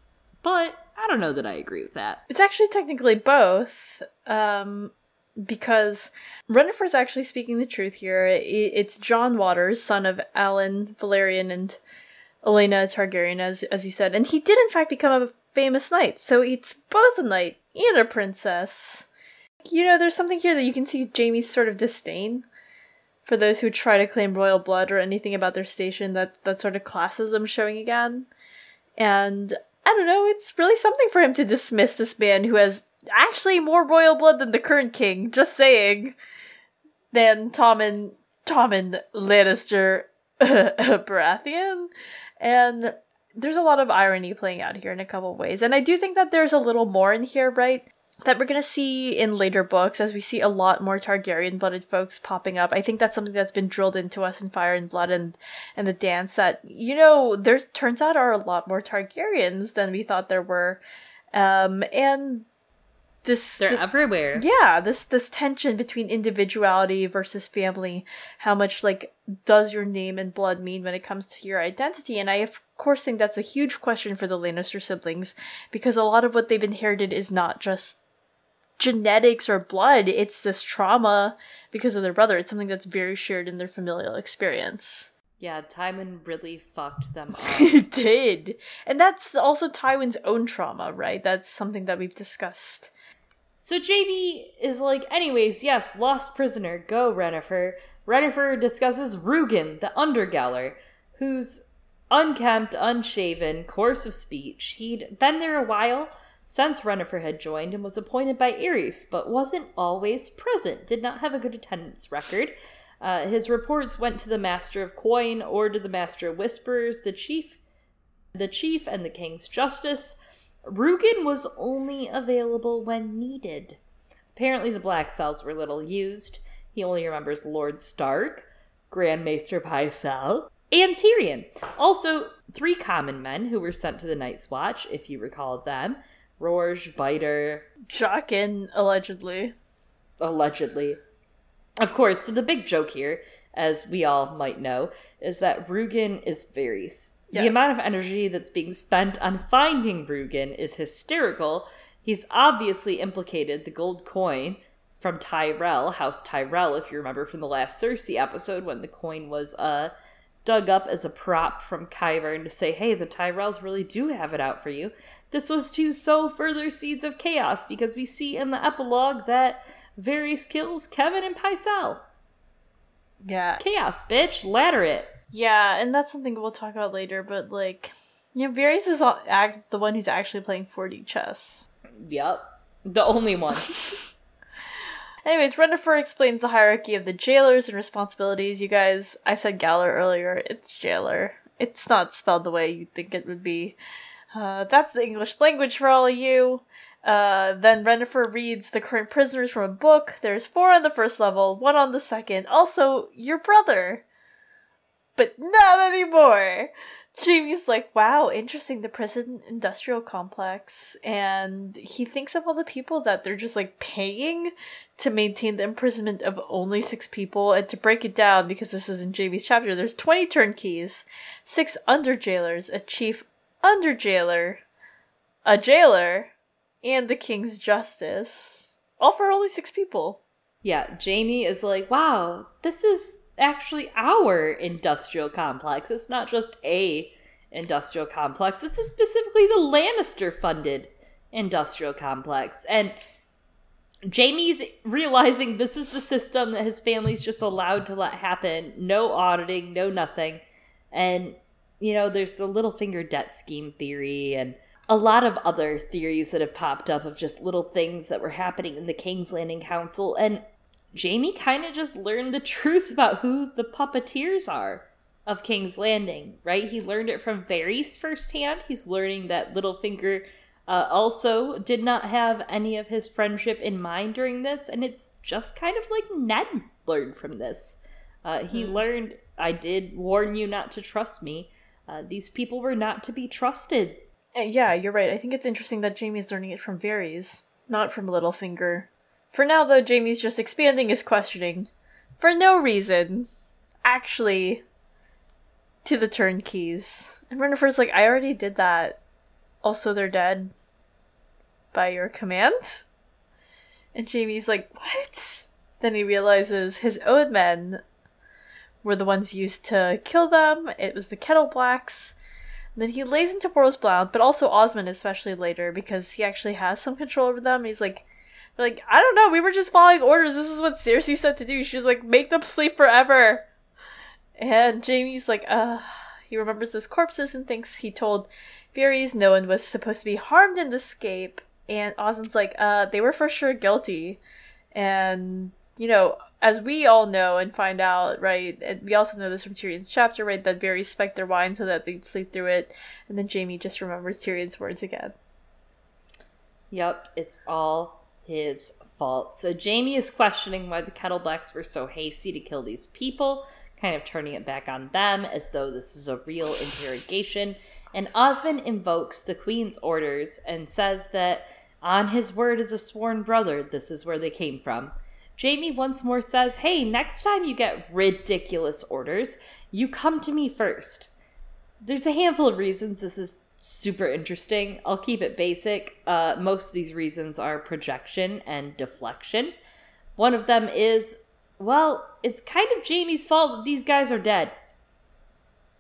But I don't know that I agree with that. It's actually technically both, um, because Rennifer's actually speaking the truth here. It's Jon Waters, son of Alyn Velaryon and Elaena Targaryen, as as you said, and he did in fact become a famous knight. So it's both a knight and a princess. You know, there's something here that you can see Jaime's sort of disdain for those who try to claim royal blood or anything about their station. That that sort of classism showing again. And I don't know, it's really something for him to dismiss this man who has actually more royal blood than the current king, just saying, than Tommen Tommen Lannister Baratheon. And there's a lot of irony playing out here in a couple ways. And I do think that there's a little more in here, right? That we're gonna see in later books as we see a lot more Targaryen blooded folks popping up. I think that's something that's been drilled into us in Fire and Blood and and the dance that, you know, there's turns out are a lot more Targaryens than we thought there were. Um and this They're th- everywhere. yeah this this tension between individuality versus family how much like does your name and blood mean when it comes to your identity and i of course think that's a huge question for the lannister siblings because a lot of what they've inherited is not just genetics or blood it's this trauma because of their brother it's something that's very shared in their familial experience Yeah, Timon really fucked them up. it did and that's also tywin's own trauma right that's something that we've discussed So Jaime is like, anyways, yes, lost prisoner, go, Rennifer. Rennifer discusses Rugen, the Undergaller, who's unkempt, unshaven, coarse of speech. He'd been there a while since Rennifer had joined and was appointed by Aerys, but wasn't always present, did not have a good attendance record. Uh, his reports went to the Master of Coin or to the Master of Whisperers, the chief the chief and the king's justice. Rugen was only available when needed. Apparently, the black cells were little used. He only remembers Lord Stark, Grand Maester Pycelle, and Tyrion. Also, three common men who were sent to the Night's Watch, if you recall them Rorge, Biter, Jaqen, allegedly. Allegedly. Of course, so the big joke here, as we all might know, is that Rugen is Varys. Yes. The amount of energy that's being spent on finding Rugen is hysterical. He's obviously implicated the gold coin from Tyrell, House Tyrell, if you remember from the last Cersei episode when the coin was uh dug up as a prop from Qyburn to say, hey, the Tyrells really do have it out for you. This was to sow further seeds of chaos because we see in the epilogue that Varys kills Kevan and Pycelle. Yeah. Chaos, bitch. Ladder it. Yeah, and that's something we'll talk about later, but like, you know, Varys is all, act, the one who's actually playing 4D chess. Yep. The only one. Anyways, Rennifer explains the hierarchy of the jailers and responsibilities. You guys, I said Galler earlier. It's jailer. It's not spelled the way you think it would be. Uh, that's the English language for all of you. Uh, then Rennifer reads the current prisoners from a book. There's four on the first level, one on the second. Also, your brother. But not anymore. Jaime's like, wow, interesting, the prison industrial complex. And he thinks of all the people that they're just like paying to maintain the imprisonment of only six people. And to break it down, because this is in Jaime's chapter, there's 20 turnkeys, six under jailers, a chief under jailer, a jailer, and the king's justice. All for only six people. Yeah, Jaime is like, wow, this is actually our industrial complex. It's not just a industrial complex. This is specifically the Lannister funded industrial complex. And Jaime's realizing this is the system that his family's just allowed to let happen. No auditing, no nothing. And, you know, there's the Littlefinger debt scheme theory and a lot of other theories that have popped up of just little things that were happening in the King's Landing Council. And Jaime kind of just learned the truth about who the puppeteers are of King's Landing, right? He learned it from Varys firsthand. He's learning that Littlefinger uh, also did not have any of his friendship in mind during this, and it's just kind of like Ned learned from this. Uh, he Mm. learned, I did warn you not to trust me. Uh, these people were not to be trusted. Uh, Yeah, you're right. I think it's interesting that Jaime's learning it from Varys, not from Littlefinger. For now, though, Jaime's just expanding his questioning for no reason. Actually, to the turnkeys. And Rennifer's like, I already did that. Also, they're dead. By your command? And Jaime's like, What? Then he realizes his own men were the ones used to kill them. It was the Kettleblacks. Then he lays into Boros Blount, but also Osmond, especially later, because he actually has some control over them. He's like, like, I don't know, we were just following orders. This is what Cersei said to do. She's like, make them sleep forever. And Jaime's like, uh, he remembers those corpses and thinks he told Varys no one was supposed to be harmed in the escape. And Osmond's like, uh, they were for sure guilty. And, you know, as we all know and find out, right, and we also know this from Tyrion's chapter, right, that Varys spiked their wine so that they'd sleep through it. And then Jaime just remembers Tyrion's words again. Yep, it's all his fault. So Jaime is questioning why the Kettleblacks were so hasty to kill these people, kind of turning it back on them as though this is a real interrogation. And Osmond invokes the Queen's orders and says that on his word as a sworn brother, this is where they came from. Jaime once more says, Hey, next time you get ridiculous orders, you come to me first. There's a handful of reasons this is super interesting. I'll keep it basic. Uh, most of these reasons are projection and deflection. One of them is, well, it's kind of Jaime's fault that these guys are dead.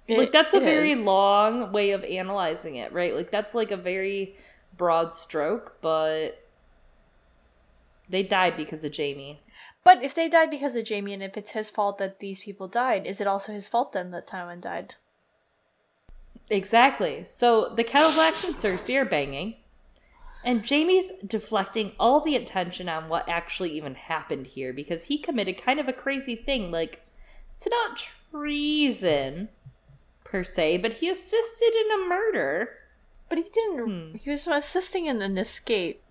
like, that's a very is. long way of analyzing it, right? Like, that's like a very broad stroke, but they died because of Jaime. But if they died because of Jaime and if it's his fault that these people died, is it also his fault then that Tywin died? Exactly. So the Kettleblacks and Cersei are banging, and Jaime's deflecting all the attention on what actually even happened here because he committed kind of a crazy thing. Like, it's not treason per se, but he assisted in a murder but he didn't. Hmm. He was assisting in an escape.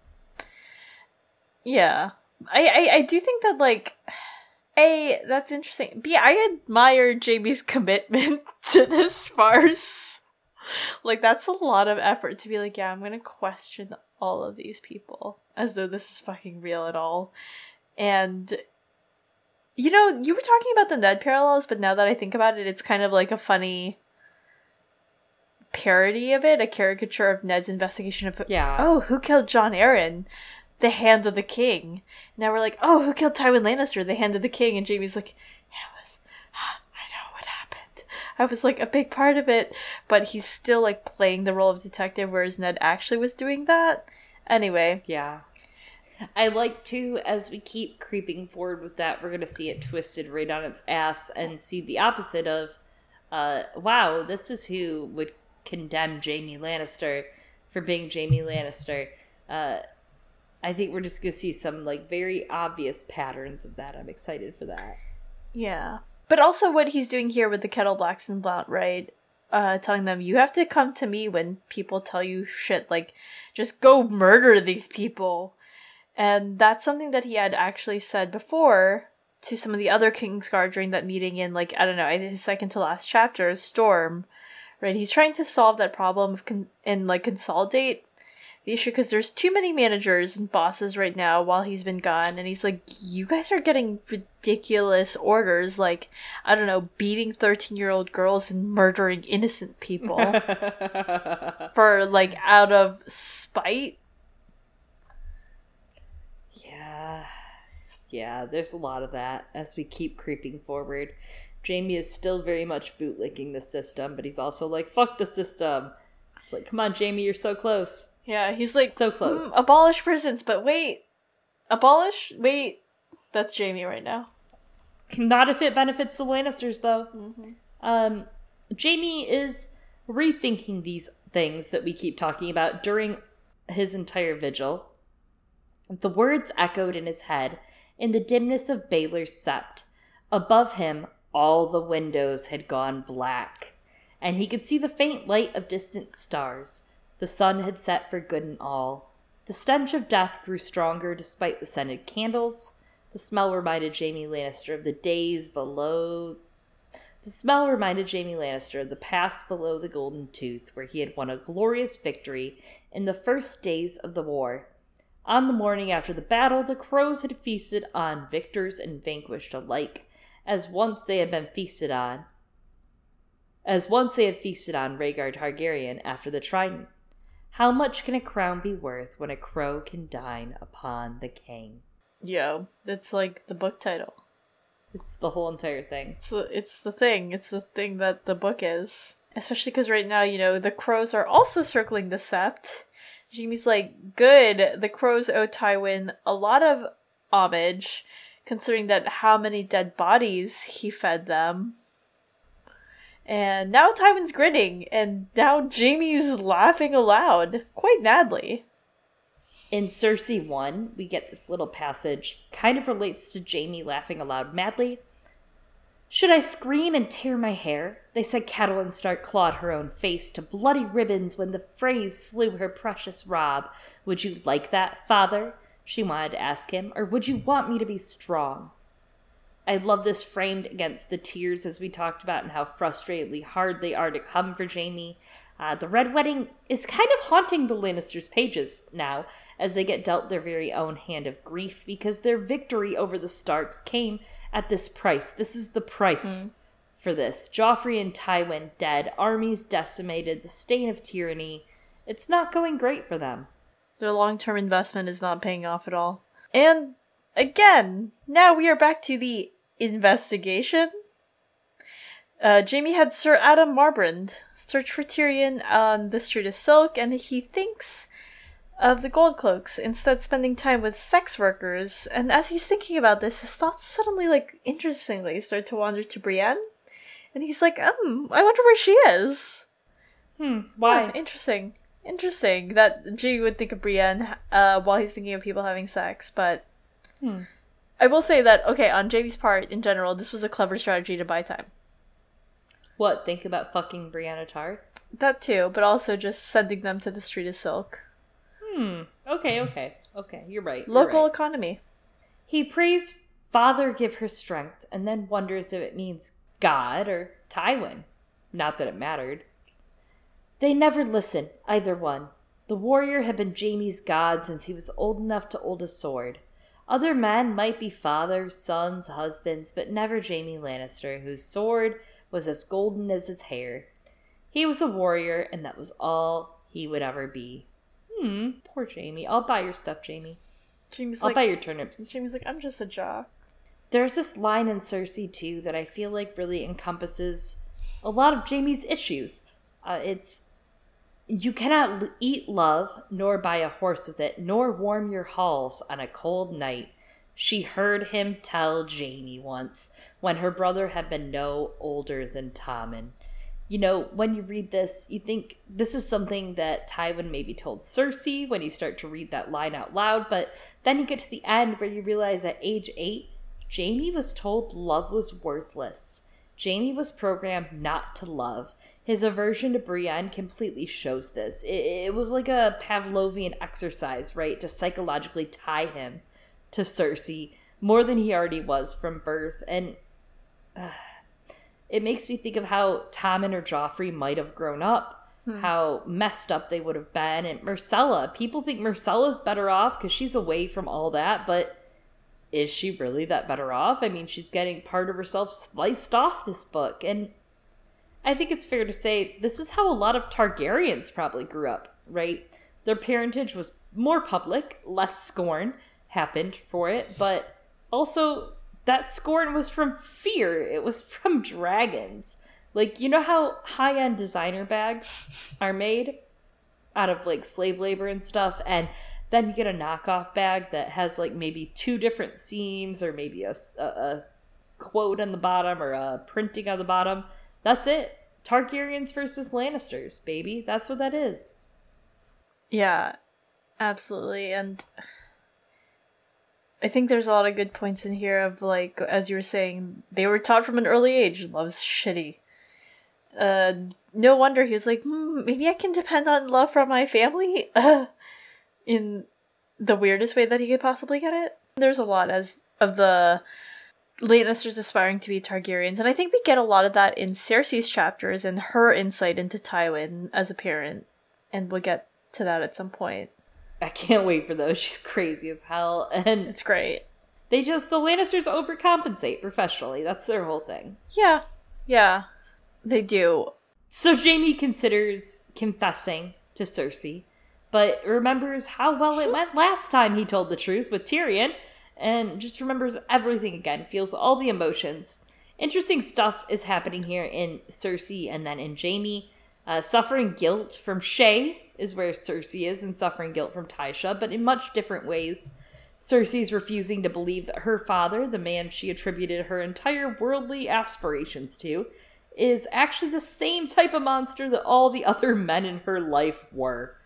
Yeah, I, I I do think that like, a that's interesting. B I admire Jaime's commitment to this farce. Like that's a lot of effort to be like, yeah, I'm gonna question all of these people as though this is fucking real at all. And you know, you were talking about the Ned parallels, but now that I think about it, it's kind of like a funny parody of it, a caricature of Ned's investigation of Yeah. oh, who killed Jon Arryn? The Hand of the King. Now we're like, oh, who killed Tywin Lannister? The Hand of the King. And Jaime's like, it was, I know what happened. I was like a big part of it, but he's still like playing the role of detective, whereas Ned actually was doing that. Anyway, Yeah. I like to, as we keep creeping forward with that, we're going to see it twisted right on its ass and see the opposite of, uh, wow, this is who would condemn Jaime Lannister for being Jaime Lannister. Uh, I think we're just to see some, like, very obvious patterns of that. I'm excited for that. Yeah. But also what he's doing here with the Kettleblacks and Blount, right? Uh, telling them, you have to come to me when people tell you shit, like, just go murder these people. And that's something that he had actually said before to some of the other Kingsguard during that meeting in, like, I don't know, his second to last chapter, Storm, right? He's trying to solve that problem of con- and, like, consolidate the issue because there's too many managers and bosses right now while he's been gone and he's like you guys are getting ridiculous orders like i don't know beating 13 year old girls and murdering innocent people for like out of spite Yeah. Yeah, there's a lot of that as we keep creeping forward. Jaime is still very much bootlicking the system, but he's also like, fuck the system. It's like, come on, Jaime, you're so close. Yeah he's like So close. "Hmm, abolish prisons but wait abolish wait that's jaime right now Not if it benefits the Lannisters, though. Um, Jaime is rethinking these things that we keep talking about during his entire vigil. The words echoed in his head in the dimness of Baelor's sept. Above him, all the windows had gone black, and he could see the faint light of distant stars. The sun had set for good and all. The stench of death grew stronger despite the scented candles. The smell reminded Jaime Lannister of the days below. The smell reminded Jaime Lannister of the past below the Golden Tooth, where he had won a glorious victory in the first days of the war. On the morning after the battle, the crows had feasted on victors and vanquished alike, as once they had been feasted on. As once they had feasted on Rhaegar Targaryen after the Trident. How much can a crown be worth when a crow can dine upon the king? yo that's like the book title It's the whole entire thing. It's the, it's the thing. It's the thing that the book is. Especially because right now, you know, the crows are also circling the sept. Jaime's like, good. The crows owe Tywin a lot of homage, considering that how many dead bodies he fed them. And now Tywin's grinning, and now Jaime's laughing aloud, quite madly. In Cersei 1, we get this little passage, kind of relates to Jaime laughing aloud madly. Should I scream and tear my hair? They said Catelyn Stark clawed her own face to bloody ribbons when the Freys slew her precious Robb. Would you like that, father? She wanted to ask him, or would you want me to be strong? I love this framed against the tears as we talked about and how frustratedly hard they are to come for Jaime. Uh, the Red Wedding is kind of haunting the Lannisters' pages now as they get dealt their very own hand of grief because their victory over the Starks came at this price. This is the price for this. Joffrey and Tywin dead, armies decimated, the stain of tyranny. It's not going great for them. Their long term investment is not paying off at all. And again, now we are back to the investigation. Uh, Jaime had Sir Addam Marbrand search for Tyrion on the Street of Silk, and he thinks of the Gold Cloaks, instead spending time with sex workers. And as he's thinking about this, his thoughts suddenly, like, interestingly, start to wander to Brienne. And he's like, um, I wonder where she is. Hmm, why? Interesting. Interesting that G would think of Brienne uh, while he's thinking of people having sex, but Hmm. I will say that okay, on Jaime's part in general, this was a clever strategy to buy time. What, think about fucking Brianna Tar? That too, but also just sending them to the Street of Silk. Hmm. Okay, okay, okay. You're right. you're Local right. economy. He prays Father give her strength and then wonders if it means God or Tywin. Not that it mattered. They never listen, either one. The warrior had been Jaime's god since he was old enough to hold a sword. Other men might be fathers, sons, husbands, but never Jaime Lannister, whose sword was as golden as his hair. He was a warrior, and that was all he would ever be. Hmm, poor Jaime. I'll buy your stuff, Jaime. Jaime's I'll like buy your turnips. Jaime's like, I'm just a jock. There's this line in Cersei too that I feel like really encompasses a lot of Jaime's issues. Uh, it's you cannot eat love, nor buy a horse with it, nor warm your halls on a cold night. She heard him tell Jaime once when her brother had been no older than Tommen. You know, when you read this, you think this is something that Tywin maybe told Cersei when you start to read that line out loud, but then you get to the end where you realize at age eight, Jaime was told love was worthless. Jaime was programmed not to love. His aversion to Brienne completely shows this. It, it was like a Pavlovian exercise, right, to psychologically tie him to Cersei more than he already was from birth. And uh, it makes me think of how Tommen or Joffrey might have grown up, how messed up they would have been. And Myrcella, people think Myrcella's better off because she's away from all that, but is she really that better off? I mean, she's getting part of herself sliced off this book. And I think it's fair to say this is how a lot of Targaryens probably grew up, right? Their parentage was more public, less scorn happened for it, but also that scorn was from fear. It was from dragons. Like, you know how high end designer bags are made out of like slave labor and stuff? And then you get a knockoff bag that has like maybe two different seams or maybe a quote on the bottom or a printing on the bottom. That's it. Targaryens versus Lannisters, baby. That's what that is. Yeah, absolutely. And I think there's a lot of good points in here of like, as you were saying, they were taught from an early age love's shitty. Uh, no wonder he was like, hmm, maybe I can depend on love from my family. Uh, in the weirdest way that he could possibly get it. There's a lot as of the Lannisters aspiring to be Targaryens, and I think we get a lot of that in Cersei's chapters and her insight into Tywin as a parent, and we'll get to that at some point. I can't wait for those. She's crazy as hell. And It's great. they just, the Lannisters overcompensate professionally. That's their whole thing. Yeah, yeah, they do. So Jaime considers confessing to Cersei, but remembers how well it went last time he told the truth with Tyrion, and just remembers everything again, feels all the emotions. Interesting stuff is happening here in Cersei and then in Jaime. Uh, suffering guilt from Shae is where Cersei is, and suffering guilt from Tysha, but in much different ways. Cersei's refusing to believe that her father, the man she attributed her entire worldly aspirations to, is actually the same type of monster that all the other men in her life were.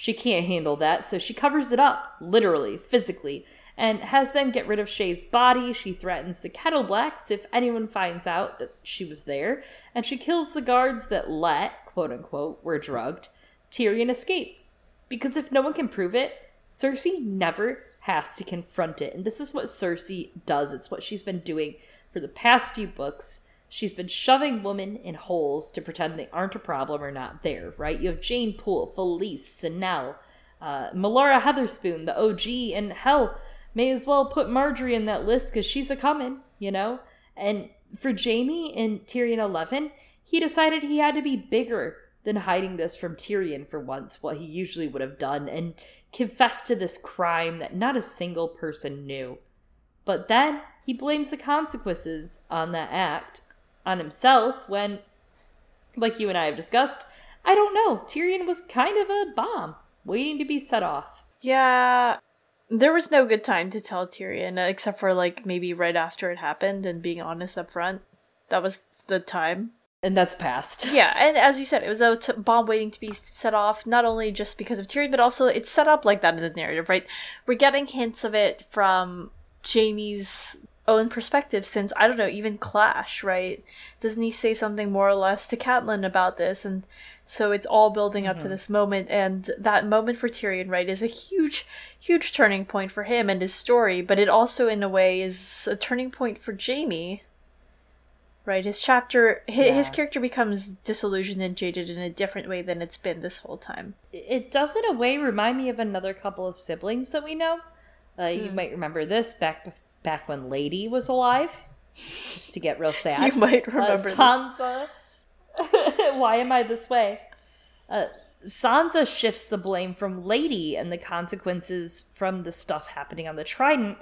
She can't handle that, so she covers it up, literally, physically, and has them get rid of Shae's body. She threatens the Kettleblacks if anyone finds out that she was there, and she kills the guards that let, quote unquote, were drugged, Tyrion escape. Because if no one can prove it, Cersei never has to confront it. And this is what Cersei does. It's what she's been doing for the past few books. She's been shoving women in holes to pretend they aren't a problem or not there, right? You have Jeyne Poole, Felice, Senelle, uh, Melara Hetherspoon, the OG, and hell, may as well put Margaery in that list because she's a coming, you know? And for Jaime in Tyrion 11, he decided he had to be bigger than hiding this from Tyrion for once, what he usually would have done, and confess to this crime that not a single person knew. But then he blames the consequences on that act on himself when, like you and I have discussed, I don't know, Tyrion was kind of a bomb waiting to be set off. Yeah, there was no good time to tell Tyrion, uh, except for like maybe right after it happened and being honest up front. That was the time. And that's past. Yeah, and as you said, it was a t- bomb waiting to be set off, not only just because of Tyrion, but also it's set up like that in the narrative, right? We're getting hints of it from Jaime's own perspective since I don't know, even Clash, right? Doesn't he say something more or less to Catelyn about this? And so it's all building up Mm-hmm. to this moment, and that moment for Tyrion, right, is a huge, huge turning point for him and his story. But it also, in a way, is a turning point for Jaime. Right, his chapter, his, his character becomes disillusioned and jaded in a different way than it's been this whole time. It does, in a way, remind me of another couple of siblings that we know. Uh, You might remember this back back when Lady was alive. Just to get real sad. You might Uh, remember this. Sansa. Why am I this way? Uh, Sansa shifts the blame from Lady and the consequences from the stuff happening on the Trident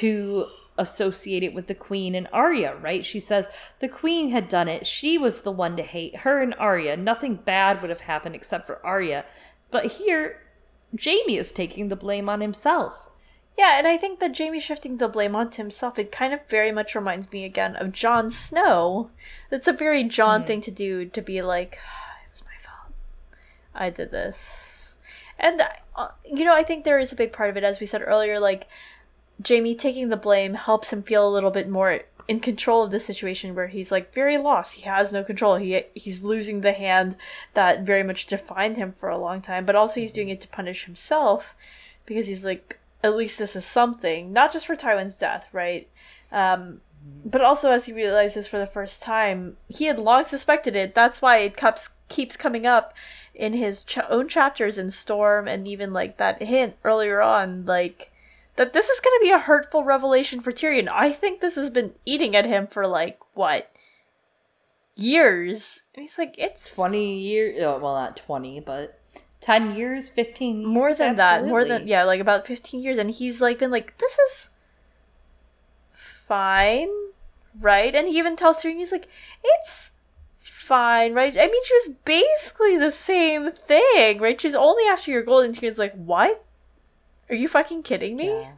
to associate it with the Queen and Arya, right? She says the Queen had done it. She was the one to hate her and Arya. Nothing bad would have happened except for Arya. But here, Jaime is taking the blame on himself. Yeah, and I think that Jaime shifting the blame onto himself, it kind of very much reminds me again of Jon Snow. It's a very Jon thing to do to be like, it was my fault. I did this. And, uh, you know, I think there is a big part of it, as we said earlier, like, Jaime taking the blame helps him feel a little bit more in control of the situation where he's like very lost. He has no control. He he's losing the hand that very much defined him for a long time, but also he's doing it to punish himself because he's like at least this is something, not just for Tywin's death, right? Um, but also as he realizes for the first time, he had long suspected it. That's why it keeps keeps coming up in his ch- own chapters in Storm, and even like that hint earlier on, like that this is going to be a hurtful revelation for Tyrion. I think this has been eating at him for like what years, and he's like, it's 20 years, oh, well, not 20, but 10 years, 15 years. more than that more than yeah like about 15 years and he's like been like this is fine right? And he even tells Tyrion he's like it's fine right? I mean she was basically the same thing right? She's only after your gold and Tyrion's like what? Are you fucking kidding me? Yeah.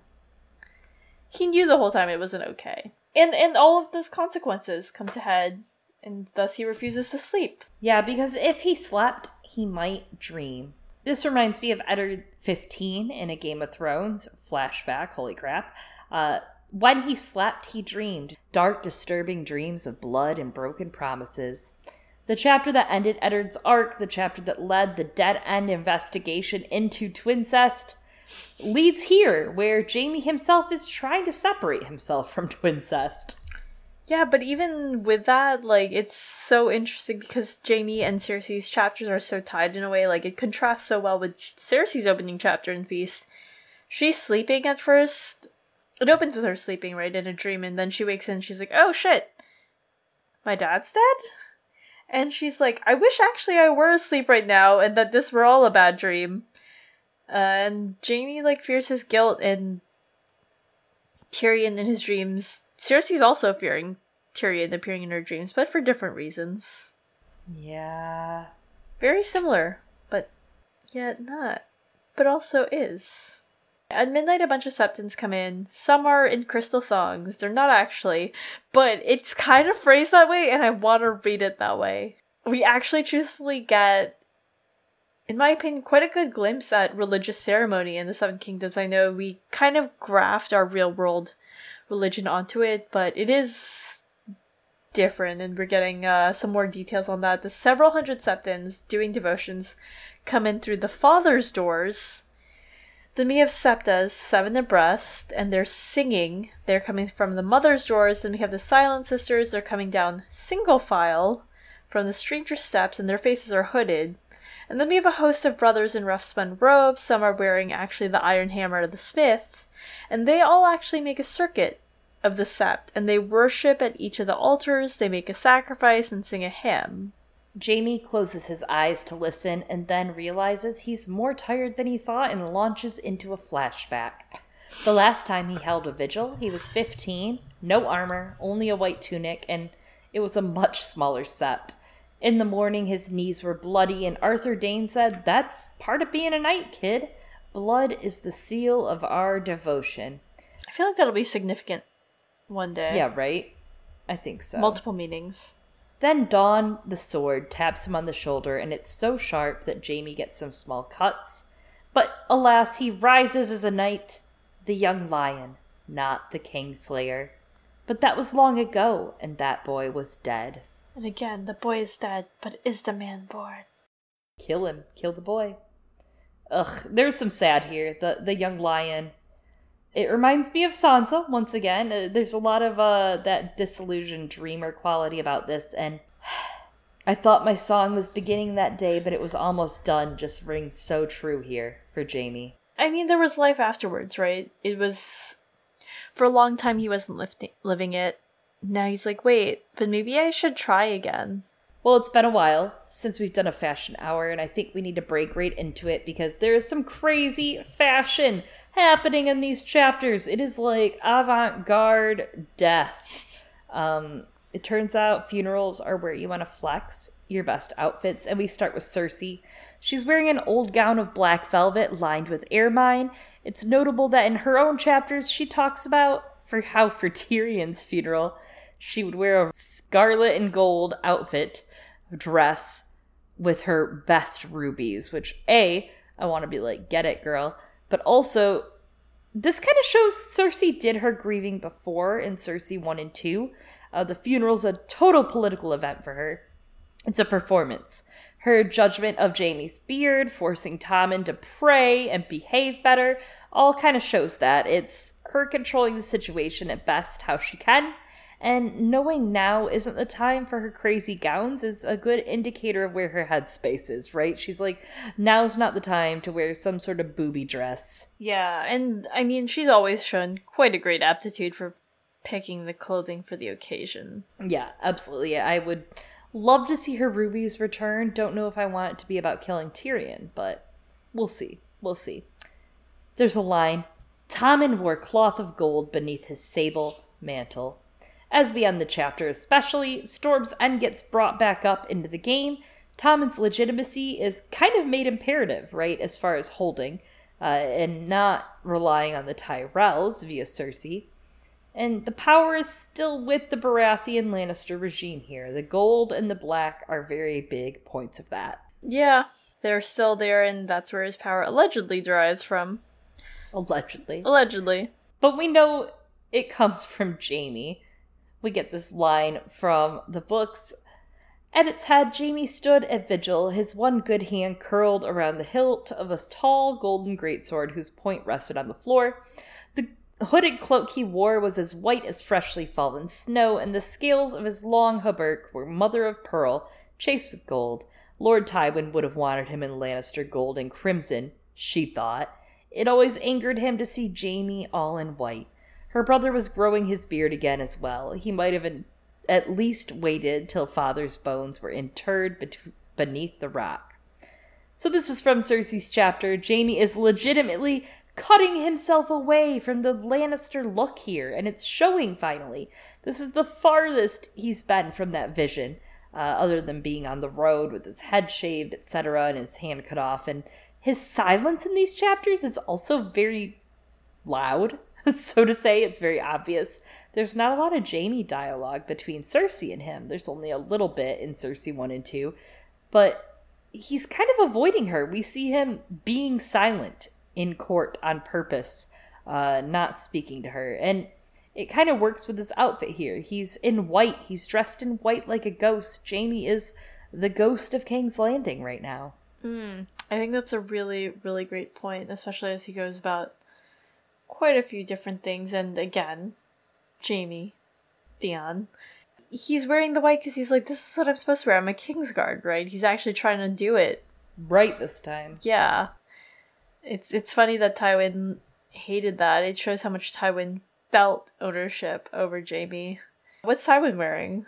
he knew the whole time it wasn't okay. And and all of those consequences come to head and thus he refuses to sleep. Yeah, because if he slept, he might dream. This reminds me of Eddard 15 in a Game of Thrones flashback. Holy crap. Uh, when he slept, he dreamed dark, disturbing dreams of blood and broken promises. The chapter that ended Eddard's arc, the chapter that led the dead end investigation into Twincest, leads here, where Jaime himself is trying to separate himself from Twincest. Yeah, but even with that, like it's so interesting because Jaime and Cersei's chapters are so tied in a way. Like it contrasts so well with Cersei's opening chapter in Feast. She's sleeping at first. It opens with her sleeping, right, in a dream, and then she wakes and she's like, "Oh shit, my dad's dead." And she's like, "I wish actually I were asleep right now, and that this were all a bad dream." Uh, and Jaime like fears his guilt, and Tyrion in his dreams. Cersei's also fearing Tyrion appearing in her dreams, but for different reasons. Yeah. Very similar, but yet not. But also is. At midnight, a bunch of septons come in. Some are in crystal thongs. They're not actually, but it's kind of phrased that way, and I want to read it that way. We actually truthfully get, in my opinion, quite a good glimpse at religious ceremony in the Seven Kingdoms. I know we kind of graft our real world religion onto it, but it is different, and we're getting uh, some more details on that. The several hundred septons doing devotions come in through the father's doors. Then we have septas, seven abreast, and they're singing. They're coming from the mother's doors. Then we have the silent sisters. They're coming down single file from the stranger steps, and their faces are hooded. And then we have a host of brothers in rough spun robes. Some are wearing actually the iron hammer of the smith. And they all actually make a circuit of the sept, and they worship at each of the altars. They make a sacrifice and sing a hymn. Jaime closes his eyes to listen and then realizes he's more tired than he thought and launches into a flashback. The last time he held a vigil, he was 15, no armor, only a white tunic, and it was a much smaller sept. In the morning, his knees were bloody, and Arthur Dayne said, That's part of being a knight, kid. Blood is the seal of our devotion. I feel like that'll be significant one day. Yeah, right? I think so. Multiple meanings. Then Dawn, the sword, taps him on the shoulder, and it's so sharp that Jaime gets some small cuts. But alas, he rises as a knight, the young lion, not the Kingslayer. But that was long ago, and that boy was dead. And again, the boy is dead, but is the man born? Kill him. Kill the boy. Ugh, there's some sad here. The the young lion. It reminds me of Sansa once again. Uh, there's a lot of uh, that disillusioned dreamer quality about this, and I thought my song was beginning that day, but it was almost done. Just rings so true here for Jaime. I mean, there was life afterwards, right? It was. For a long time, he wasn't lifting, living it. Now he's like, wait, but maybe I should try again. Well, it's been a while since we've done a fashion hour, and I think we need to break right into it because there is some crazy fashion happening in these chapters. It is like avant garde death. Um, it turns out funerals are where you want to flex your best outfits, and we start with Cersei. She's wearing an old gown of black velvet lined with ermine. It's notable that in her own chapters, she talks about for how for Tyrion's funeral, she would wear a scarlet and gold outfit dress with her best rubies, which A, I want to be like, get it, girl. But also, this kind of shows Cersei did her grieving before in Cersei 1 and 2. Uh, the funeral's a total political event for her. It's a performance. Her judgment of Jaime's beard, forcing Tommen to pray and behave better, all kind of shows that. It's her controlling the situation at best how she can, and knowing now isn't the time for her crazy gowns is a good indicator of where her headspace is, right? She's like, now's not the time to wear some sort of booby dress. Yeah, and I mean, she's always shown quite a great aptitude for picking the clothing for the occasion. Yeah, absolutely. I would love to see her rubies return. Don't know if I want it to be about killing Tyrion, but we'll see. We'll see. There's a line Tommen wore cloth of gold beneath his sable mantle. As we end the chapter, especially, Storm's End gets brought back up into the game. Tommen's legitimacy is kind of made imperative, right, as far as holding, uh, and not relying on the Tyrells via Cersei. And the power is still with the Baratheon Lannister regime here. The gold and the black are very big points of that. Yeah, they're still there, and that's where his power allegedly derives from. Allegedly. Allegedly. But we know it comes from Jaime we get this line from the books. At its head, Jaime stood at vigil, his one good hand curled around the hilt of a tall golden greatsword whose point rested on the floor. The hooded cloak he wore was as white as freshly fallen snow, and the scales of his long hauberk were mother of pearl, chased with gold. Lord Tywin would have wanted him in Lannister gold and crimson, she thought. It always angered him to see Jaime all in white. Her brother was growing his beard again as well. He might have at least waited till father's bones were interred bet- beneath the rock. So, this is from Cersei's chapter. Jaime is legitimately cutting himself away from the Lannister look here, and it's showing finally. This is the farthest he's been from that vision, uh, other than being on the road with his head shaved, etc., and his hand cut off. And his silence in these chapters is also very loud. so to say, it's very obvious. There's not a lot of Jaime dialogue between Cersei and him. There's only a little bit in Cersei 1 and 2, but he's kind of avoiding her. We see him being silent in court on purpose, uh, not speaking to her. And it kind of works with his outfit here. He's in white, he's dressed in white like a ghost. Jaime is the ghost of King's Landing right now. Mm, I think that's a really, really great point, especially as he goes about quite a few different things, and again, Jaime, Theon, he's wearing the white because he's like, this is what I'm supposed to wear. I'm a Kingsguard, right? He's actually trying to do it right this time. Yeah, it's it's funny that Tywin hated that. It shows how much Tywin felt ownership over Jaime. What's Tywin wearing,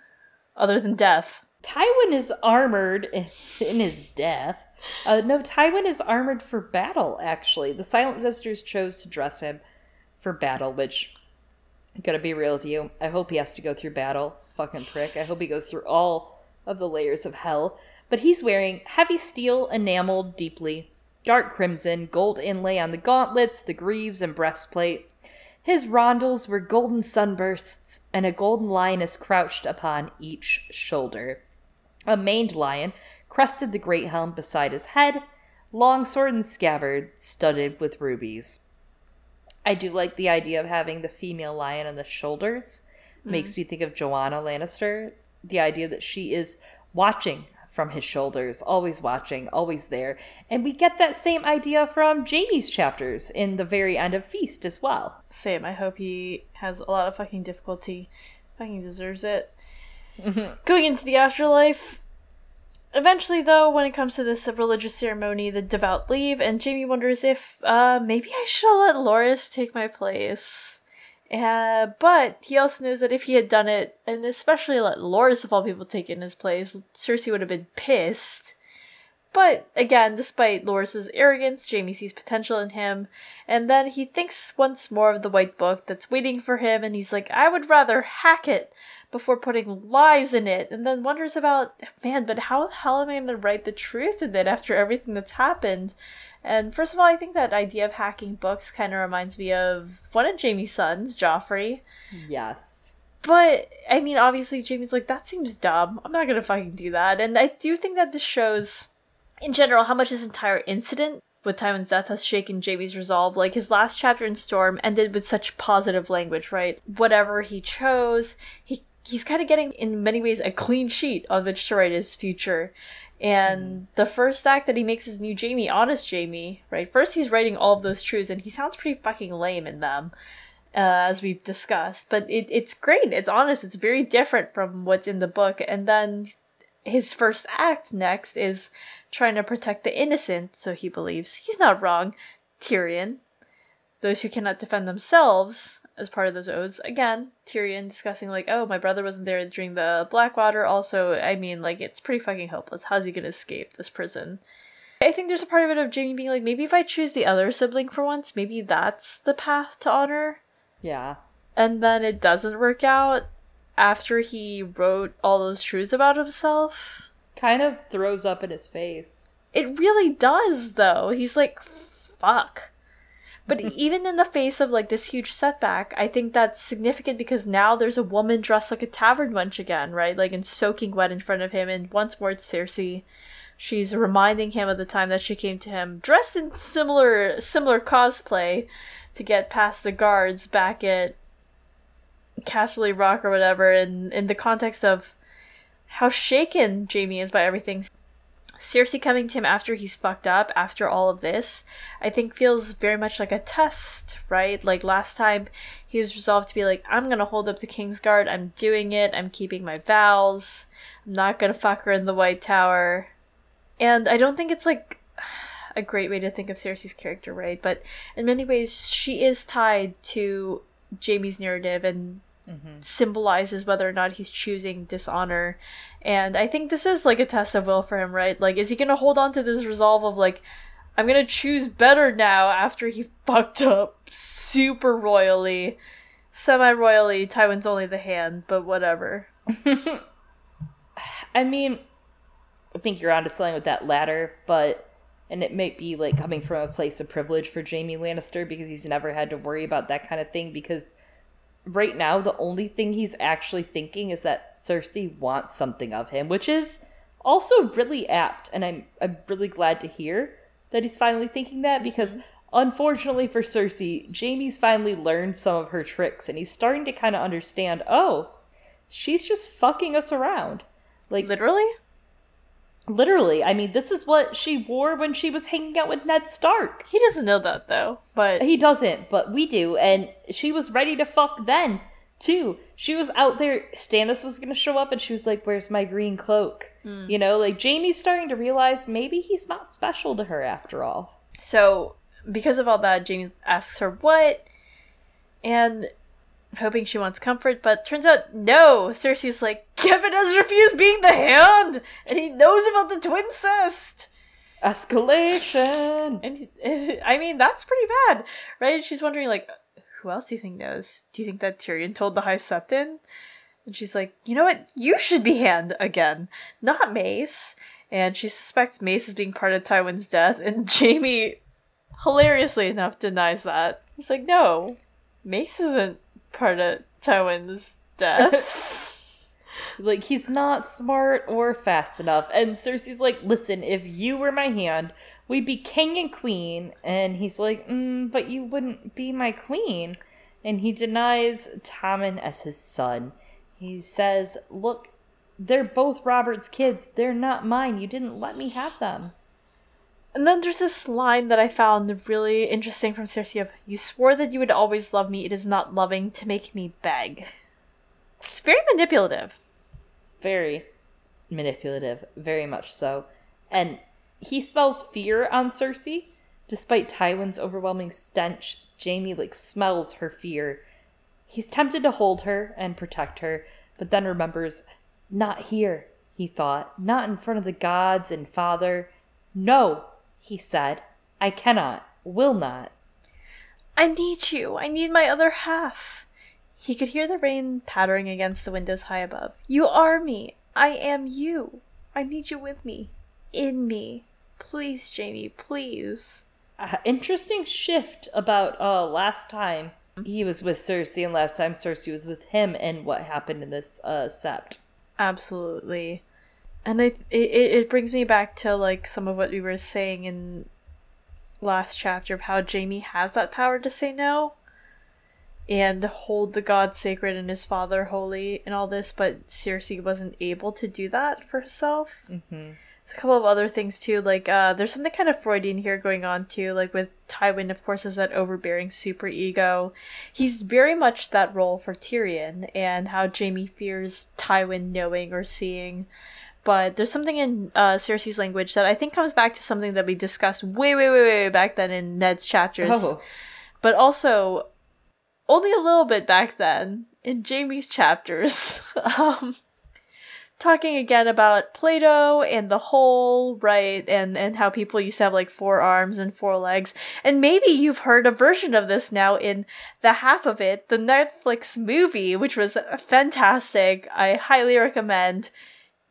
other than death? Tywin is armored in, in his death. Uh, no, Tywin is armored for battle. Actually, the Silent Sisters chose to dress him for battle, which I'm gonna be real with you. I hope he has to go through battle. Fucking prick. I hope he goes through all of the layers of hell. But he's wearing heavy steel enameled deeply, dark crimson, gold inlay on the gauntlets, the greaves, and breastplate. His rondels were golden sunbursts, and a golden lion is crouched upon each shoulder. A maned lion crested the great helm beside his head, long sword and scabbard studded with rubies. I do like the idea of having the female lion on the shoulders. makes mm-hmm. me think of Joanna Lannister. The idea that she is watching from his shoulders, always watching, always there. And we get that same idea from Jaime's chapters in the very end of Feast as well. Same. I hope he has a lot of fucking difficulty. Fucking deserves it. Going into the afterlife. Eventually, though, when it comes to this religious ceremony, the devout leave, and Jaime wonders if uh, maybe I should let Loras take my place. Uh, but he also knows that if he had done it, and especially let Loras of all people take in his place, Cersei would have been pissed. But again, despite Loras's arrogance, Jaime sees potential in him, and then he thinks once more of the white book that's waiting for him, and he's like, I would rather hack it before putting lies in it, and then wonders about, man, but how the hell am I going to write the truth in it after everything that's happened? And first of all, I think that idea of hacking books kind of reminds me of one of Jaime's sons, Joffrey. Yes. But I mean, obviously, Jaime's like that seems dumb. I'm not gonna fucking do that. And I do think that this shows, in general, how much this entire incident with Tywin's death has shaken Jaime's resolve. Like his last chapter in Storm ended with such positive language, right? Whatever he chose, he he's kind of getting in many ways a clean sheet on which to write his future and mm. the first act that he makes is new jamie honest jamie right? First, he's writing all of those truths, and he sounds pretty fucking lame in them, uh, as we've discussed. But it, it's great. It's honest. It's very different from what's in the book. And then his first act next is trying to protect the innocent, so he believes. He's not wrong. Tyrion. Those who cannot defend themselves as part of those odes. Again, Tyrion discussing like, oh, my brother wasn't there during the Blackwater. Also, I mean, like, it's pretty fucking hopeless. How's he gonna escape this prison? I think there's a part of it of Jaime being like, maybe if I choose the other sibling for once, maybe that's the path to honor. Yeah. And then it doesn't work out after he wrote all those truths about himself. Kind of throws up in his face. It really does, though. He's like, fuck. But even in the face of like this huge setback, I think that's significant because now there's a woman dressed like a tavern wench again, right? Like and soaking wet in front of him, and once more it's Cersei. She's reminding him of the time that she came to him dressed in similar similar cosplay to get past the guards back at Casterly Rock or whatever, and in the context of how shaken Jaime is by everything. Cersei coming to him after he's fucked up, after all of this, I think feels very much like a test, right? Like last time, he was resolved to be like, I'm gonna hold up the Kingsguard, I'm doing it, I'm keeping my vows, I'm not gonna fuck her in the White Tower. And I don't think it's like a great way to think of Cersei's character, right? But in many ways, she is tied to Jaime's narrative and mm-hmm. symbolizes whether or not he's choosing dishonor. And I think this is like a test of will for him, right? Like, is he gonna hold on to this resolve of like, I'm gonna choose better now after he fucked up super royally, semi royally? Tywin's only the hand, but whatever. I mean, I think you're onto something with that latter, but and it might be like coming from a place of privilege for Jaime Lannister because he's never had to worry about that kind of thing because right now the only thing he's actually thinking is that Cersei wants something of him, which is also really apt and I'm I'm really glad to hear that he's finally thinking that because mm-hmm. unfortunately for Cersei, Jaime's finally learned some of her tricks and he's starting to kind of understand, "Oh, she's just fucking us around." Like literally? Literally, I mean, this is what she wore when she was hanging out with Ned Stark. He doesn't know that though, but he doesn't, but we do, and she was ready to fuck then too. She was out there. Stannis was gonna show up, and she was like, "Where's my green cloak?" Mm. You know, like Jaime's starting to realize maybe he's not special to her after all. So, because of all that, Jaime asks her what, and hoping she wants comfort, but turns out no. Cersei's like, Kevan has refused being the hand, and he knows about the twin twincest. Escalation. And I mean, that's pretty bad, right? She's wondering, like, who else do you think knows? Do you think that Tyrion told the High Septon? And she's like, you know what? You should be hand again, not Mace. And she suspects Mace is being part of Tywin's death, and Jaime, hilariously enough, denies that. He's like, no, Mace isn't part of Tywin's death. like he's not smart or fast enough. And Cersei's like, "Listen, if you were my hand, we'd be king and queen." And he's like, mm, "But you wouldn't be my queen." and he denies Tommen as his son. He says, Look, they're both Robert's kids. They're not mine. You didn't let me have them. And then there's this line that I found really interesting from Cersei of You swore that you would always love me. It is not loving to make me beg. It's very manipulative. Very manipulative, very much so. And he smells fear on Cersei. Despite Tywin's overwhelming stench, Jaime like smells her fear. He's tempted to hold her and protect her, but then remembers, not here, he thought, not in front of the gods and father. No, he said, I cannot, will not. I need you. I need my other half. He could hear the rain pattering against the windows high above. You are me. I am you. I need you with me. In me. Please, Jaime, please. Uh, interesting shift about uh last time he was with Cersei and last time Cersei was with him and what happened in this uh sept. Absolutely. And I it, it brings me back to like some of what we were saying in last chapter of how Jaime has that power to say no and hold the god sacred and his father holy and all this, but Cersei wasn't able to do that for herself. Mm-hmm. There's a couple of other things too, like uh, there's something kind of Freudian here going on too, like with Tywin, of course, is that overbearing super ego. He's very much that role for Tyrion, and how Jaime fears Tywin knowing or seeing. But there's something in uh, Cersei's language that I think comes back to something that we discussed way, way, way, way back then in Ned's chapters. Oh. But also, only a little bit back then in Jaime's chapters. um, talking again about Plato and the whole, right? And and how people used to have like four arms and four legs. And maybe you've heard a version of this now in the half of it, the Netflix movie, which was fantastic. I highly recommend.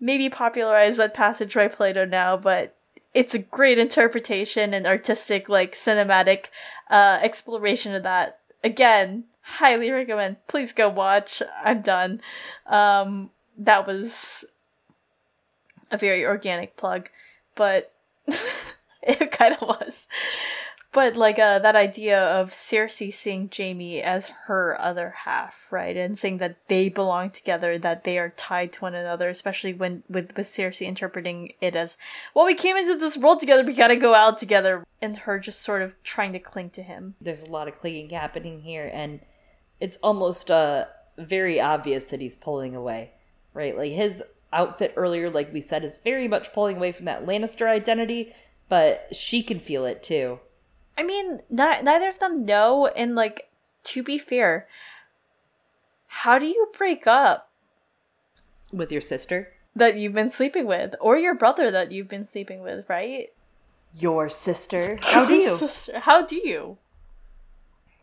Maybe popularize that passage by Plato now, but it's a great interpretation and artistic, like cinematic uh, exploration of that. Again, highly recommend. Please go watch. I'm done. Um, that was a very organic plug, but it kind of was. But like uh, that idea of Cersei seeing Jaime as her other half, right, and saying that they belong together, that they are tied to one another, especially when with with Cersei interpreting it as, well, we came into this world together, we gotta go out together, and her just sort of trying to cling to him. There's a lot of clinging happening here, and it's almost uh very obvious that he's pulling away, right? Like his outfit earlier, like we said, is very much pulling away from that Lannister identity, but she can feel it too. I mean, not, neither of them know, and like, to be fair, how do you break up With your sister? that you've been sleeping with, or your brother that you've been sleeping with, right? Your sister? How do you? Sister, how do you?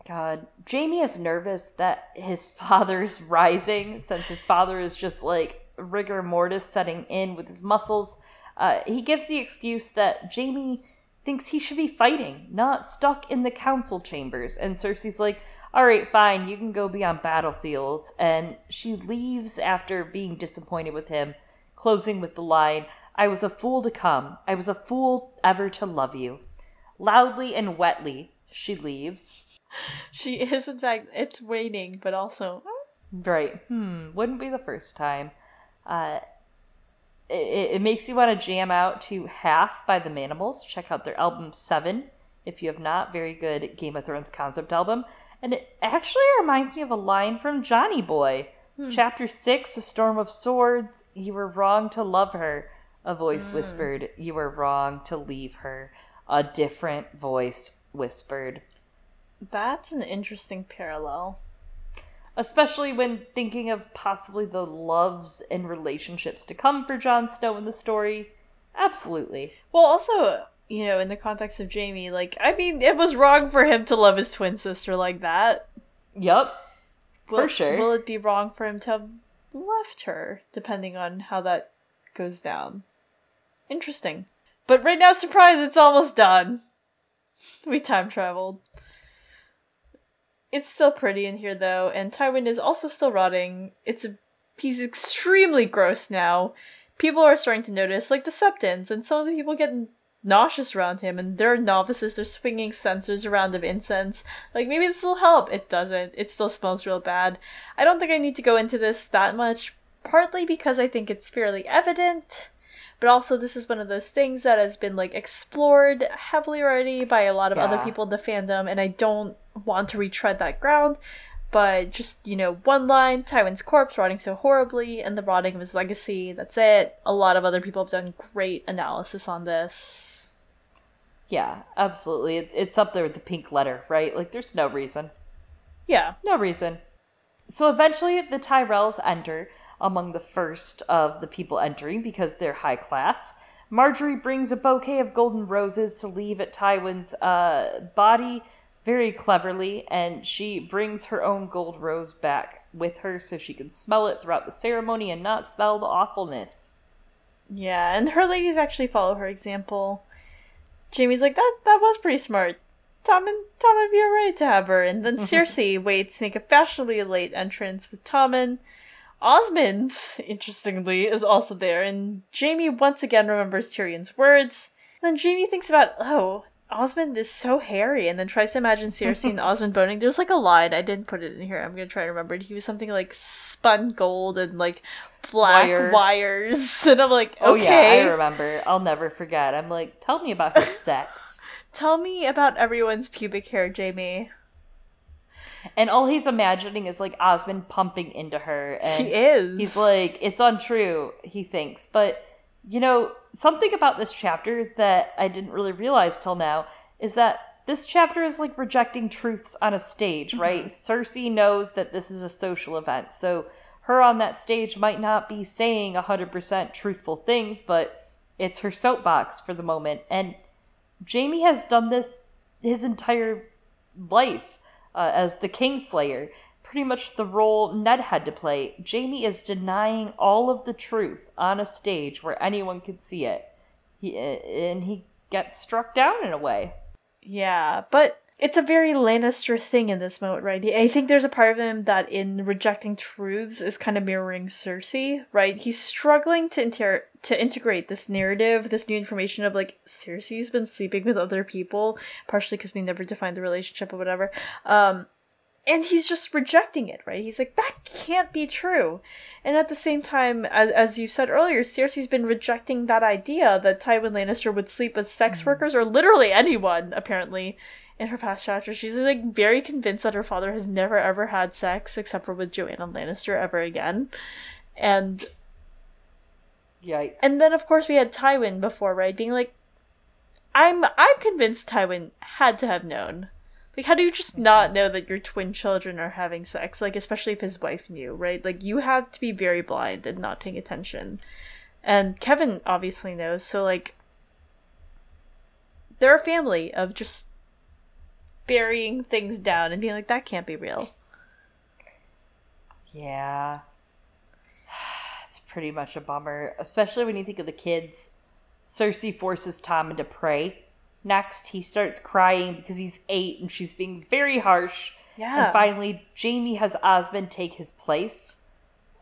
God, Jaime is nervous that his father's rising since his father is just like rigor mortis setting in with his muscles. Uh, he gives the excuse that Jaime thinks he should be fighting, not stuck in the council chambers. And Cersei's like, all right, fine, you can go be on battlefields. And she leaves after being disappointed with him, closing with the line, I was a fool to come. I was a fool ever to love you. Loudly and wetly, she leaves. She is, in fact, it's raining, but also. Right. Hmm. Wouldn't be the first time. Uh, it, it makes you want to jam out to Half by the Manimals. Check out their album Seven if you have not. Very good Game of Thrones concept album. And it actually reminds me of a line from Johnny Boy. Hmm. Chapter 6 A Storm of Swords. You were wrong to love her. A voice hmm. whispered, You were wrong to leave her. A different voice whispered. That's an interesting parallel. Especially when thinking of possibly the loves and relationships to come for Jon Snow in the story. Absolutely. Well, also, you know, in the context of Jaime, like, I mean, it was wrong for him to love his twin sister like that. Yup. Will- For sure. Will it be wrong for him to have left her, depending on how that goes down? Interesting. But right now, surprise, it's almost done. We time traveled. It's still pretty in here though, and Tywin is also still rotting. It's a he's extremely gross now. People are starting to notice, like the Septons, and some of the people get nauseous around him, and they're novices. They're swinging censers around of incense. Like maybe this will help. It doesn't. It still smells real bad. I don't think I need to go into this that much. Partly because I think it's fairly evident, but also this is one of those things that has been like explored heavily already by a lot of other people in the fandom, and I don't want to retread that ground. But just, you know, one line, Tywin's corpse rotting so horribly, and the rotting of his legacy. That's it. A lot of other people have done great analysis on this. Yeah, absolutely. It's it's up there with the pink letter, right? Like there's no reason. Yeah. No reason. So eventually the Tyrells enter among the first of the people entering because they're high class. Margaery brings a bouquet of golden roses to leave at Tywin's uh, body very cleverly, and she brings her own gold rose back with her so she can smell it throughout the ceremony and not smell the awfulness. Yeah, and her ladies actually follow her example. Jaime's like, that that was pretty smart. Tom and Tom would be alright to have her. And then mm-hmm. Cersei waits to make a fashionably late entrance with Tommen. Osmund, interestingly, is also there, and Jaime once again remembers Tyrion's words. Then Jaime thinks about, oh, Osmund is so hairy, and then tries to imagine Cersei and Osmund boning. There's like a line, I didn't put it in here, I'm gonna try to remember it. He was something like spun gold and like black Wire. wires. And I'm like, Oh okay. yeah, I remember. I'll never forget. I'm like, tell me about his sex. Tell me about everyone's pubic hair, Jaime. And all he's imagining is like Osmund pumping into her. And he is. He's like, it's untrue, he thinks. But, you know, something about this chapter that I didn't really realize till now is that this chapter is like rejecting truths on a stage, right? Cersei knows that this is a social event. So her on that stage might not be saying 100% truthful things, but it's her soapbox for the moment. And Jaime has done this his entire life uh, as the Kingslayer. Pretty much the role Ned had to play. Jaime is denying all of the truth on a stage where anyone could see it. He, and he gets struck down in a way. Yeah, but it's a very Lannister thing in this moment, right? I think there's a part of him that in rejecting truths is kind of mirroring Cersei, right? He's struggling to inter- to integrate this narrative, this new information of like Cersei's been sleeping with other people, partially because we never defined the relationship or whatever. Um, and he's just rejecting it, right? He's like, that can't be true. And at the same time, as, as you said earlier, Cersei's been rejecting that idea that Tywin Lannister would sleep with sex mm. workers or literally anyone, apparently, in her past chapters. She's like very convinced that her father has never ever had sex except for with Joanna Lannister ever again. And Yikes. and then of course we had Tywin before, right? Being like I'm I'm convinced Tywin had to have known. Like how do you just not know that your twin children are having sex? Like especially if his wife knew, right? Like you have to be very blind and not paying attention. And Kevan obviously knows, so like they're a family of just burying things down and being like that can't be real. Yeah. It's pretty much a bummer, especially when you think of the kids. Cersei forces Tommen to pray. Next, he starts crying because he's eight and she's being very harsh. Yeah. And finally, Jaime has Osmund take his place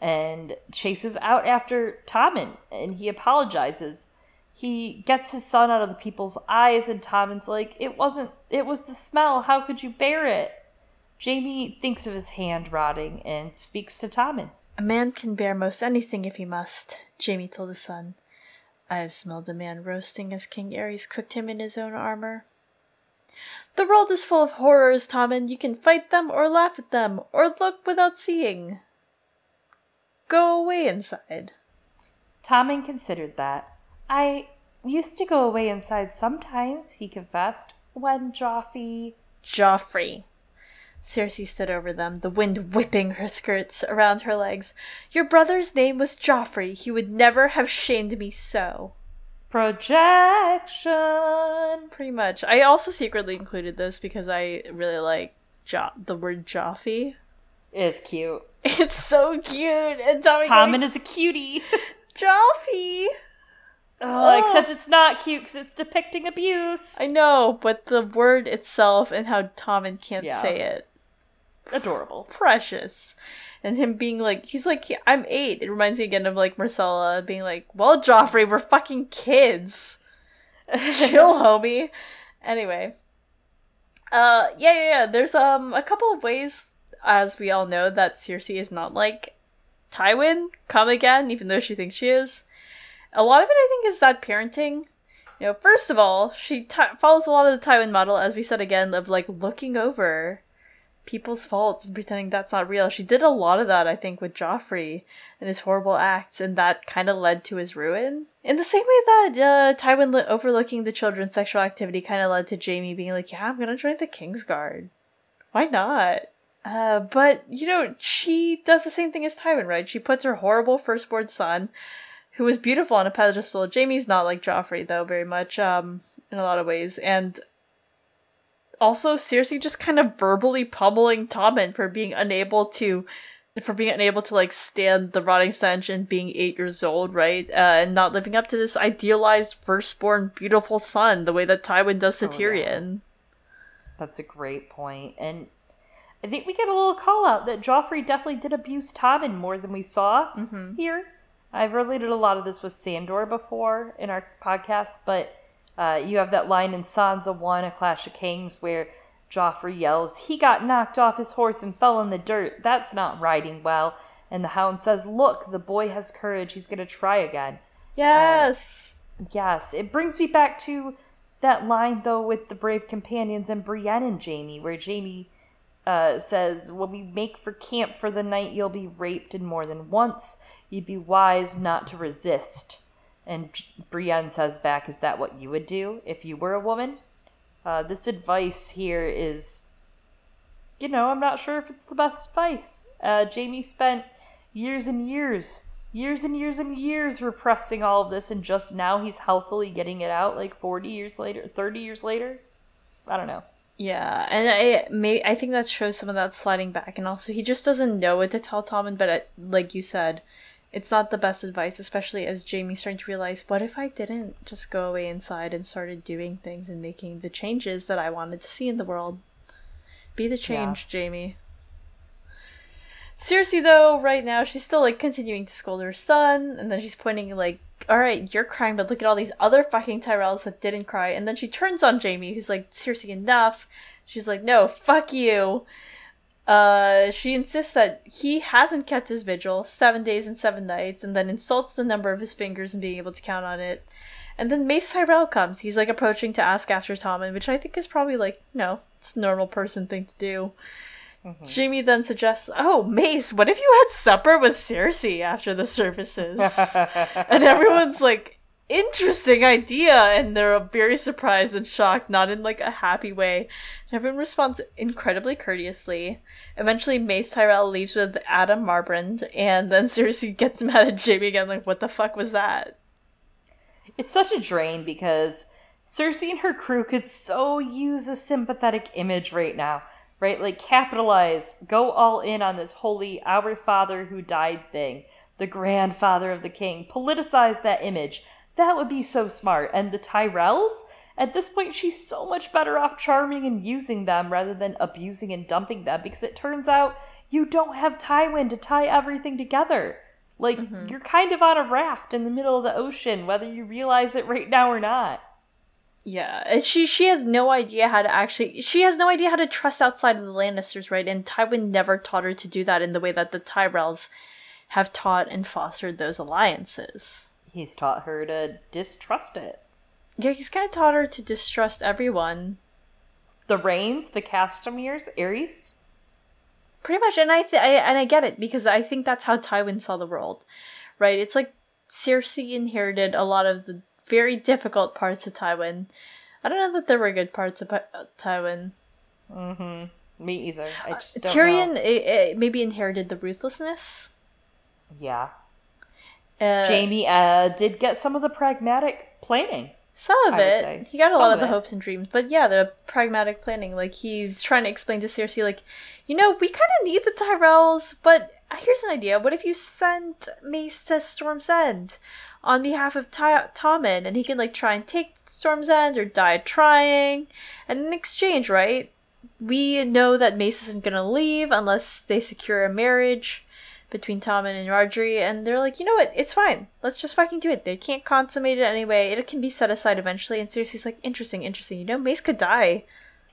and chases out after Tommen, and he apologizes. He gets his son out of the people's eyes, and Tommen's like, It wasn't, it was the smell. How could you bear it? Jaime thinks of his hand rotting and speaks to Tommen. A man can bear most anything if he must, Jaime told his son. I have smelled a man roasting as King Aerys cooked him in his own armor. The world is full of horrors, Tommen. You can fight them or laugh at them or look without seeing. Go away inside. Tommen considered that. I used to go away inside sometimes, he confessed, when Joffrey. Joffrey. Cersei stood over them, the wind whipping her skirts around her legs. Your brother's name was Joffrey. He would never have shamed me so. Projection! Pretty much. I also secretly included this because I really like jo- the word Joffy. Is cute. It's so cute. And Tommy Tommen is a cutie. Joffy. Oh, except it's not cute because it's depicting abuse. I know, but the word itself and how Tommen can't Yeah. say it. Adorable. Precious. And him being like, he's like, I'm eight. It reminds me again of like Myrcella being like, well, Joffrey, we're fucking kids. Chill, homie. Anyway. Uh yeah, yeah, yeah. There's um a couple of ways, as we all know, that Cersei is not like Tywin come again, even though she thinks she is. A lot of it, I think, is that parenting. You know, first of all, she t- follows a lot of the Tywin model, as we said again, of like looking over people's faults and pretending that's not real. She did a lot of that, I think, with Joffrey and his horrible acts, and that kind of led to his ruin. In the same way that uh, Tywin li- overlooking the children's sexual activity kind of led to Jaime being like, "Yeah, I'm gonna join the Kingsguard. Why not?" Uh, but you know, she does the same thing as Tywin, right? She puts her horrible firstborn son, who was beautiful on a pedestal. Jaime's not like Joffrey though, very much, um, in a lot of ways, and also seriously just kind of verbally pummeling Tommen for being unable to for being unable to like stand the rotting stench and being eight years old, right? Uh, and not living up to this idealized firstborn beautiful son the way that Tywin does to Oh, yeah. Tyrion. That's a great point. And I think we get a little call out that Joffrey definitely did abuse Tommen more than we saw Mhm. here. I've related a lot of this with Sandor before in our podcast, but uh, you have that line in Sansa 1, A Clash of Kings, where Joffrey yells, He got knocked off his horse and fell in the dirt. That's not riding well. And the hound says, Look, the boy has courage. He's going to try again. Yes. Yes, it brings me back to that line though with the brave companions and Brienne and Jaime, where Jaime uh, says, "When we make for camp for the night, you'll be raped and more than once. You'd be wise not to resist." And Brienne says back, "Is that what you would do if you were a woman?" Uh, this advice here is, you know, I'm not sure if it's the best advice. Uh, Jaime spent years and years, years and years and years repressing all of this, and just now he's healthily getting it out, like 40 years later, 30 years later. I don't know. Yeah, and I may I think that shows some of that sliding back, and also he just doesn't know what to tell Tommen. But it, like you said, it's not the best advice, especially as Jaime's starting to realize, what if I didn't just go away inside and started doing things and making the changes that I wanted to see in the world? Be the change, Jaime. Seriously, though, right now she's still like continuing to scold her son, and then she's pointing like, "All right, you're crying, but look at all these other fucking Tyrells that didn't cry." And then she turns on Jaime, who's like, seriously, enough." She's like, "No, fuck you." Uh, she insists that he hasn't kept his vigil seven days and seven nights, and then insults the number of his fingers and being able to count on it. And then Mace Tyrell comes. He's like approaching to ask after Tommen, which I think is probably like, you know, it's a normal person thing to do. Jimmy then suggests, "Oh, Mace, what if you had supper with Cersei after the services?" and everyone's like, "Interesting idea," and they're very surprised and shocked, not in like a happy way. And everyone responds incredibly courteously. Eventually, Mace Tyrell leaves with Addam Marbrand, and then Cersei gets mad at Jaime again, like, "What the fuck was that?" It's such a drain because Cersei and her crew could so use a sympathetic image right now, right? Like, capitalize, go all in on this holy our father who died thing, the grandfather of the king, politicize that image. That would be so smart. And the Tyrells? At this point, she's so much better off charming and using them rather than abusing and dumping them because it turns out you don't have Tywin to tie everything together. Like, mm-hmm. you're kind of on a raft in the middle of the ocean, whether you realize it right now or not. Yeah, she she has no idea how to actually she has no idea how to trust outside of the Lannisters, right? And Tywin never taught her to do that in the way that the Tyrells have taught and fostered those alliances. He's taught her to distrust it. Yeah, he's kind of taught her to distrust everyone, The Reynes, the Castameres, Aerys. pretty much. And I, th- I and I get it because I think that's how Tywin saw the world, right? It's like Cersei inherited a lot of the very difficult parts of Tywin. I don't know that there were good parts of uh, Tywin. Mm-hmm. Me either. I just don't Tyrion know. eh, eh, maybe inherited the ruthlessness. Yeah. Uh, Jaime uh, did get some of the pragmatic planning. Some of I would it. say. He got a Some lot of of the it. hopes and dreams. But yeah, the pragmatic planning. Like, he's trying to explain to Cersei, like, you know, we kind of need the Tyrells, but here's an idea. What if you send Mace to Storm's End on behalf of Ty- Tommen, and he can, like, try and take Storm's End or die trying? And in exchange, right, we know that Mace isn't going to leave unless they secure a marriage. Between Tommen and Margaery, and they're like, you know what, it's fine. Let's just fucking do it. They can't consummate it anyway. It can be set aside eventually. And Cersei's like, interesting, interesting. You know, Mace could die.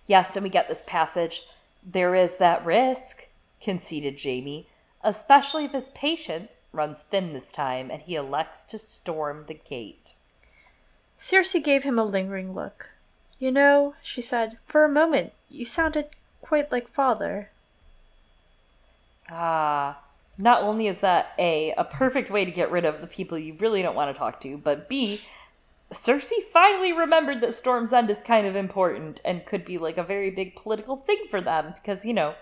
Yes, and we get this passage. There is that risk, conceded Jaime, especially if his patience runs thin this time and he elects to storm the gate. Cersei gave him a lingering look. You know, she said, for a moment, you sounded quite like father. Ah, not only is that A, a perfect way to get rid of the people you really don't want to talk to, but B, Cersei finally remembered that Storm's End is kind of important and could be like a very big political thing for them because, you know,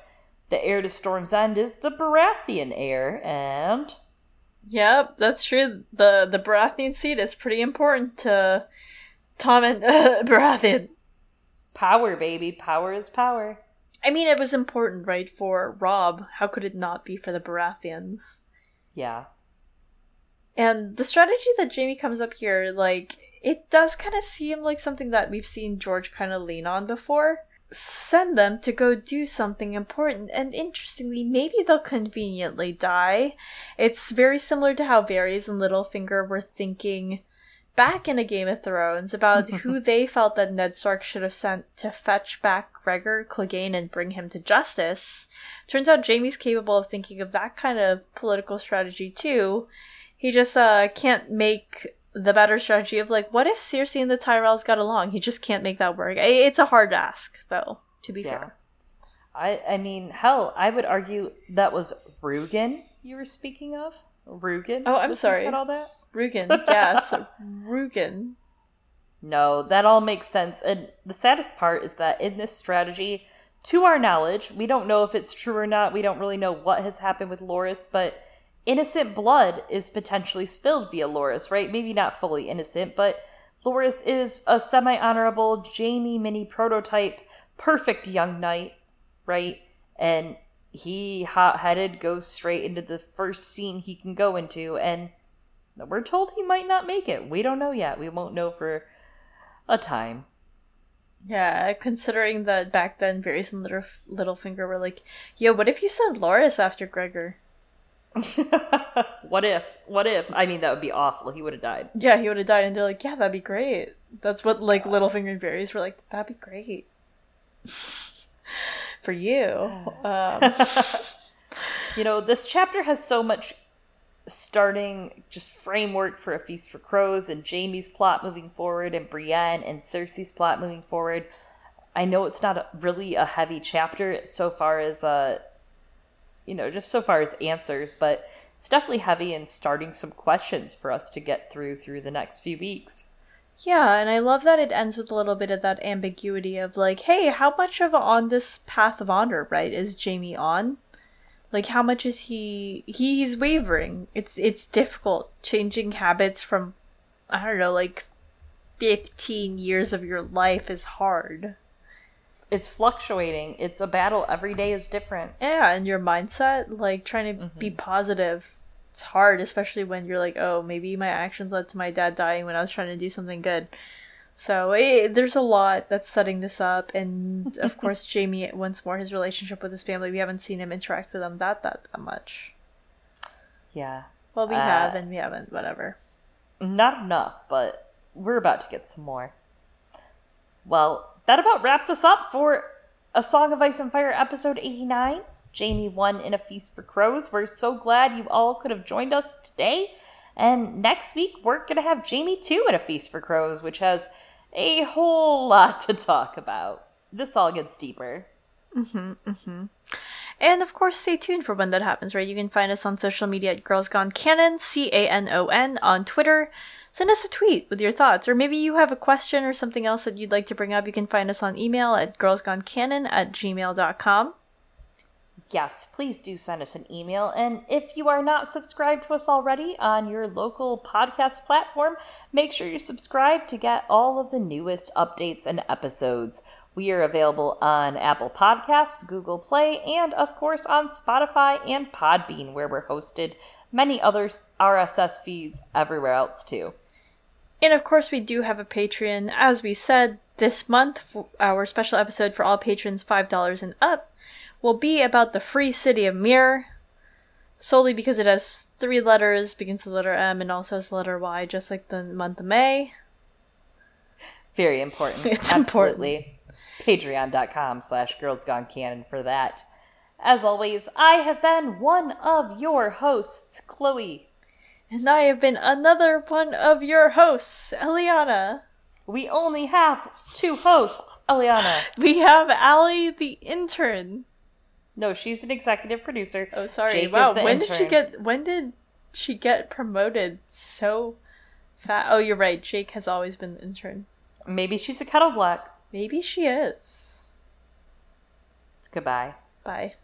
the heir to Storm's End is the Baratheon heir, and. Yep, that's true. The the Baratheon seat is pretty important to Tommen uh, Baratheon. Power, baby. Power is power. I mean, it was important, right, for Robb. How could it not be for the Baratheons? Yeah. And the strategy that Jaime comes up here, like, it does kind of seem like something that we've seen George kind of lean on before. Send them to go do something important, and interestingly, maybe they'll conveniently die. It's very similar to how Varys and Littlefinger were thinking back in a Game of Thrones about who they felt that Ned Stark should have sent to fetch back Gregor Clegane and bring him to justice. Turns out Jaime's capable of thinking of that kind of political strategy too. He just uh, can't make the better strategy of like, what if Cersei and the Tyrells got along? He just can't make that work. It's a hard ask, though. To be yeah. fair. I I mean, hell, I would argue that was Rugen you were speaking of. Rugen. Oh, I'm sorry. Said all that. Rugen, yes, Rugen. No, that all makes sense. And the saddest part is that in this strategy, to our knowledge, we don't know if it's true or not. We don't really know what has happened with Loras, but innocent blood is potentially spilled via Loras, right? Maybe not fully innocent, but Loras is a semi honorable Jaime mini prototype, perfect young knight, right? And he hot headed goes straight into the first scene he can go into, and we're told he might not make it. We don't know yet. We won't know for a time. Yeah, considering that back then Varys and Little Littlefinger were like, "Yo, what if you sent Loras after Gregor?" what if? What if? I mean, that would be awful. He would have died. Yeah, he would have died, and they're like, "Yeah, that'd be great." That's what like Littlefinger and Varys were like. That'd be great for you. Um. you know, this chapter has so much starting just framework for a feast for crows and Jaime's plot moving forward and Brienne and Cersei's plot moving forward. I know it's not a, really a heavy chapter so far as uh you know, just so far as answers, but it's definitely heavy in starting some questions for us to get through through the next few weeks. Yeah, and I love that it ends with a little bit of that ambiguity of like, hey, how much of on this path of honor, right, is Jaime on? like how much is he he's wavering. It's it's difficult changing habits from i don't know like 15 years of your life is hard. It's fluctuating. It's a battle every day is different. Yeah and your mindset like trying to mm-hmm. be positive it's hard especially when you're like oh maybe my actions led to my dad dying when i was trying to do something good so it, there's a lot that's setting this up, and of course, Jaime once more his relationship with his family. We haven't seen him interact with them that that, that much. Yeah. Well, we uh, have and we haven't. Whatever. Not enough, but we're about to get some more. Well, that about wraps us up for a Song of Ice and Fire episode 89. Jaime one in a Feast for Crows. We're so glad you all could have joined us today. And next week, we're going to have Jaime 2 at a Feast for Crows, which has a whole lot to talk about. This all gets deeper. Mm-hmm, mm-hmm. And of course, stay tuned for when that happens, right? You can find us on social media at Girls Gone Canon, C A N O N, on Twitter. Send us a tweet with your thoughts, or maybe you have a question or something else that you'd like to bring up. You can find us on email at girlsgonecanon at gmail.com yes, please do send us an email. And if you are not subscribed to us already on your local podcast platform, make sure you subscribe to get all of the newest updates and episodes. We are available on Apple Podcasts, Google Play, and of course on Spotify and Podbean, where we're hosted. Many other RSS feeds everywhere else too. And of course, we do have a Patreon. As we said, this month, our special episode for all patrons $5 and up will be about the free city of Myr, solely because it has three letters, begins with the letter M, and also has the letter Y, just like the month of May. Very important. It's Absolutely. Patreon.com slash Girls Gone Canon for that. As always, I have been one of your hosts, Chloe. And I have been another one of your hosts, Eliana. We only have two hosts, Eliana. We have Allie the intern. No, she's an executive producer. Oh, sorry. Jake wow, when did she get? When did she get promoted so fast? Oh, you're right. Jake has always been the intern. Maybe she's a cuddle block. Maybe she is. Goodbye. Bye.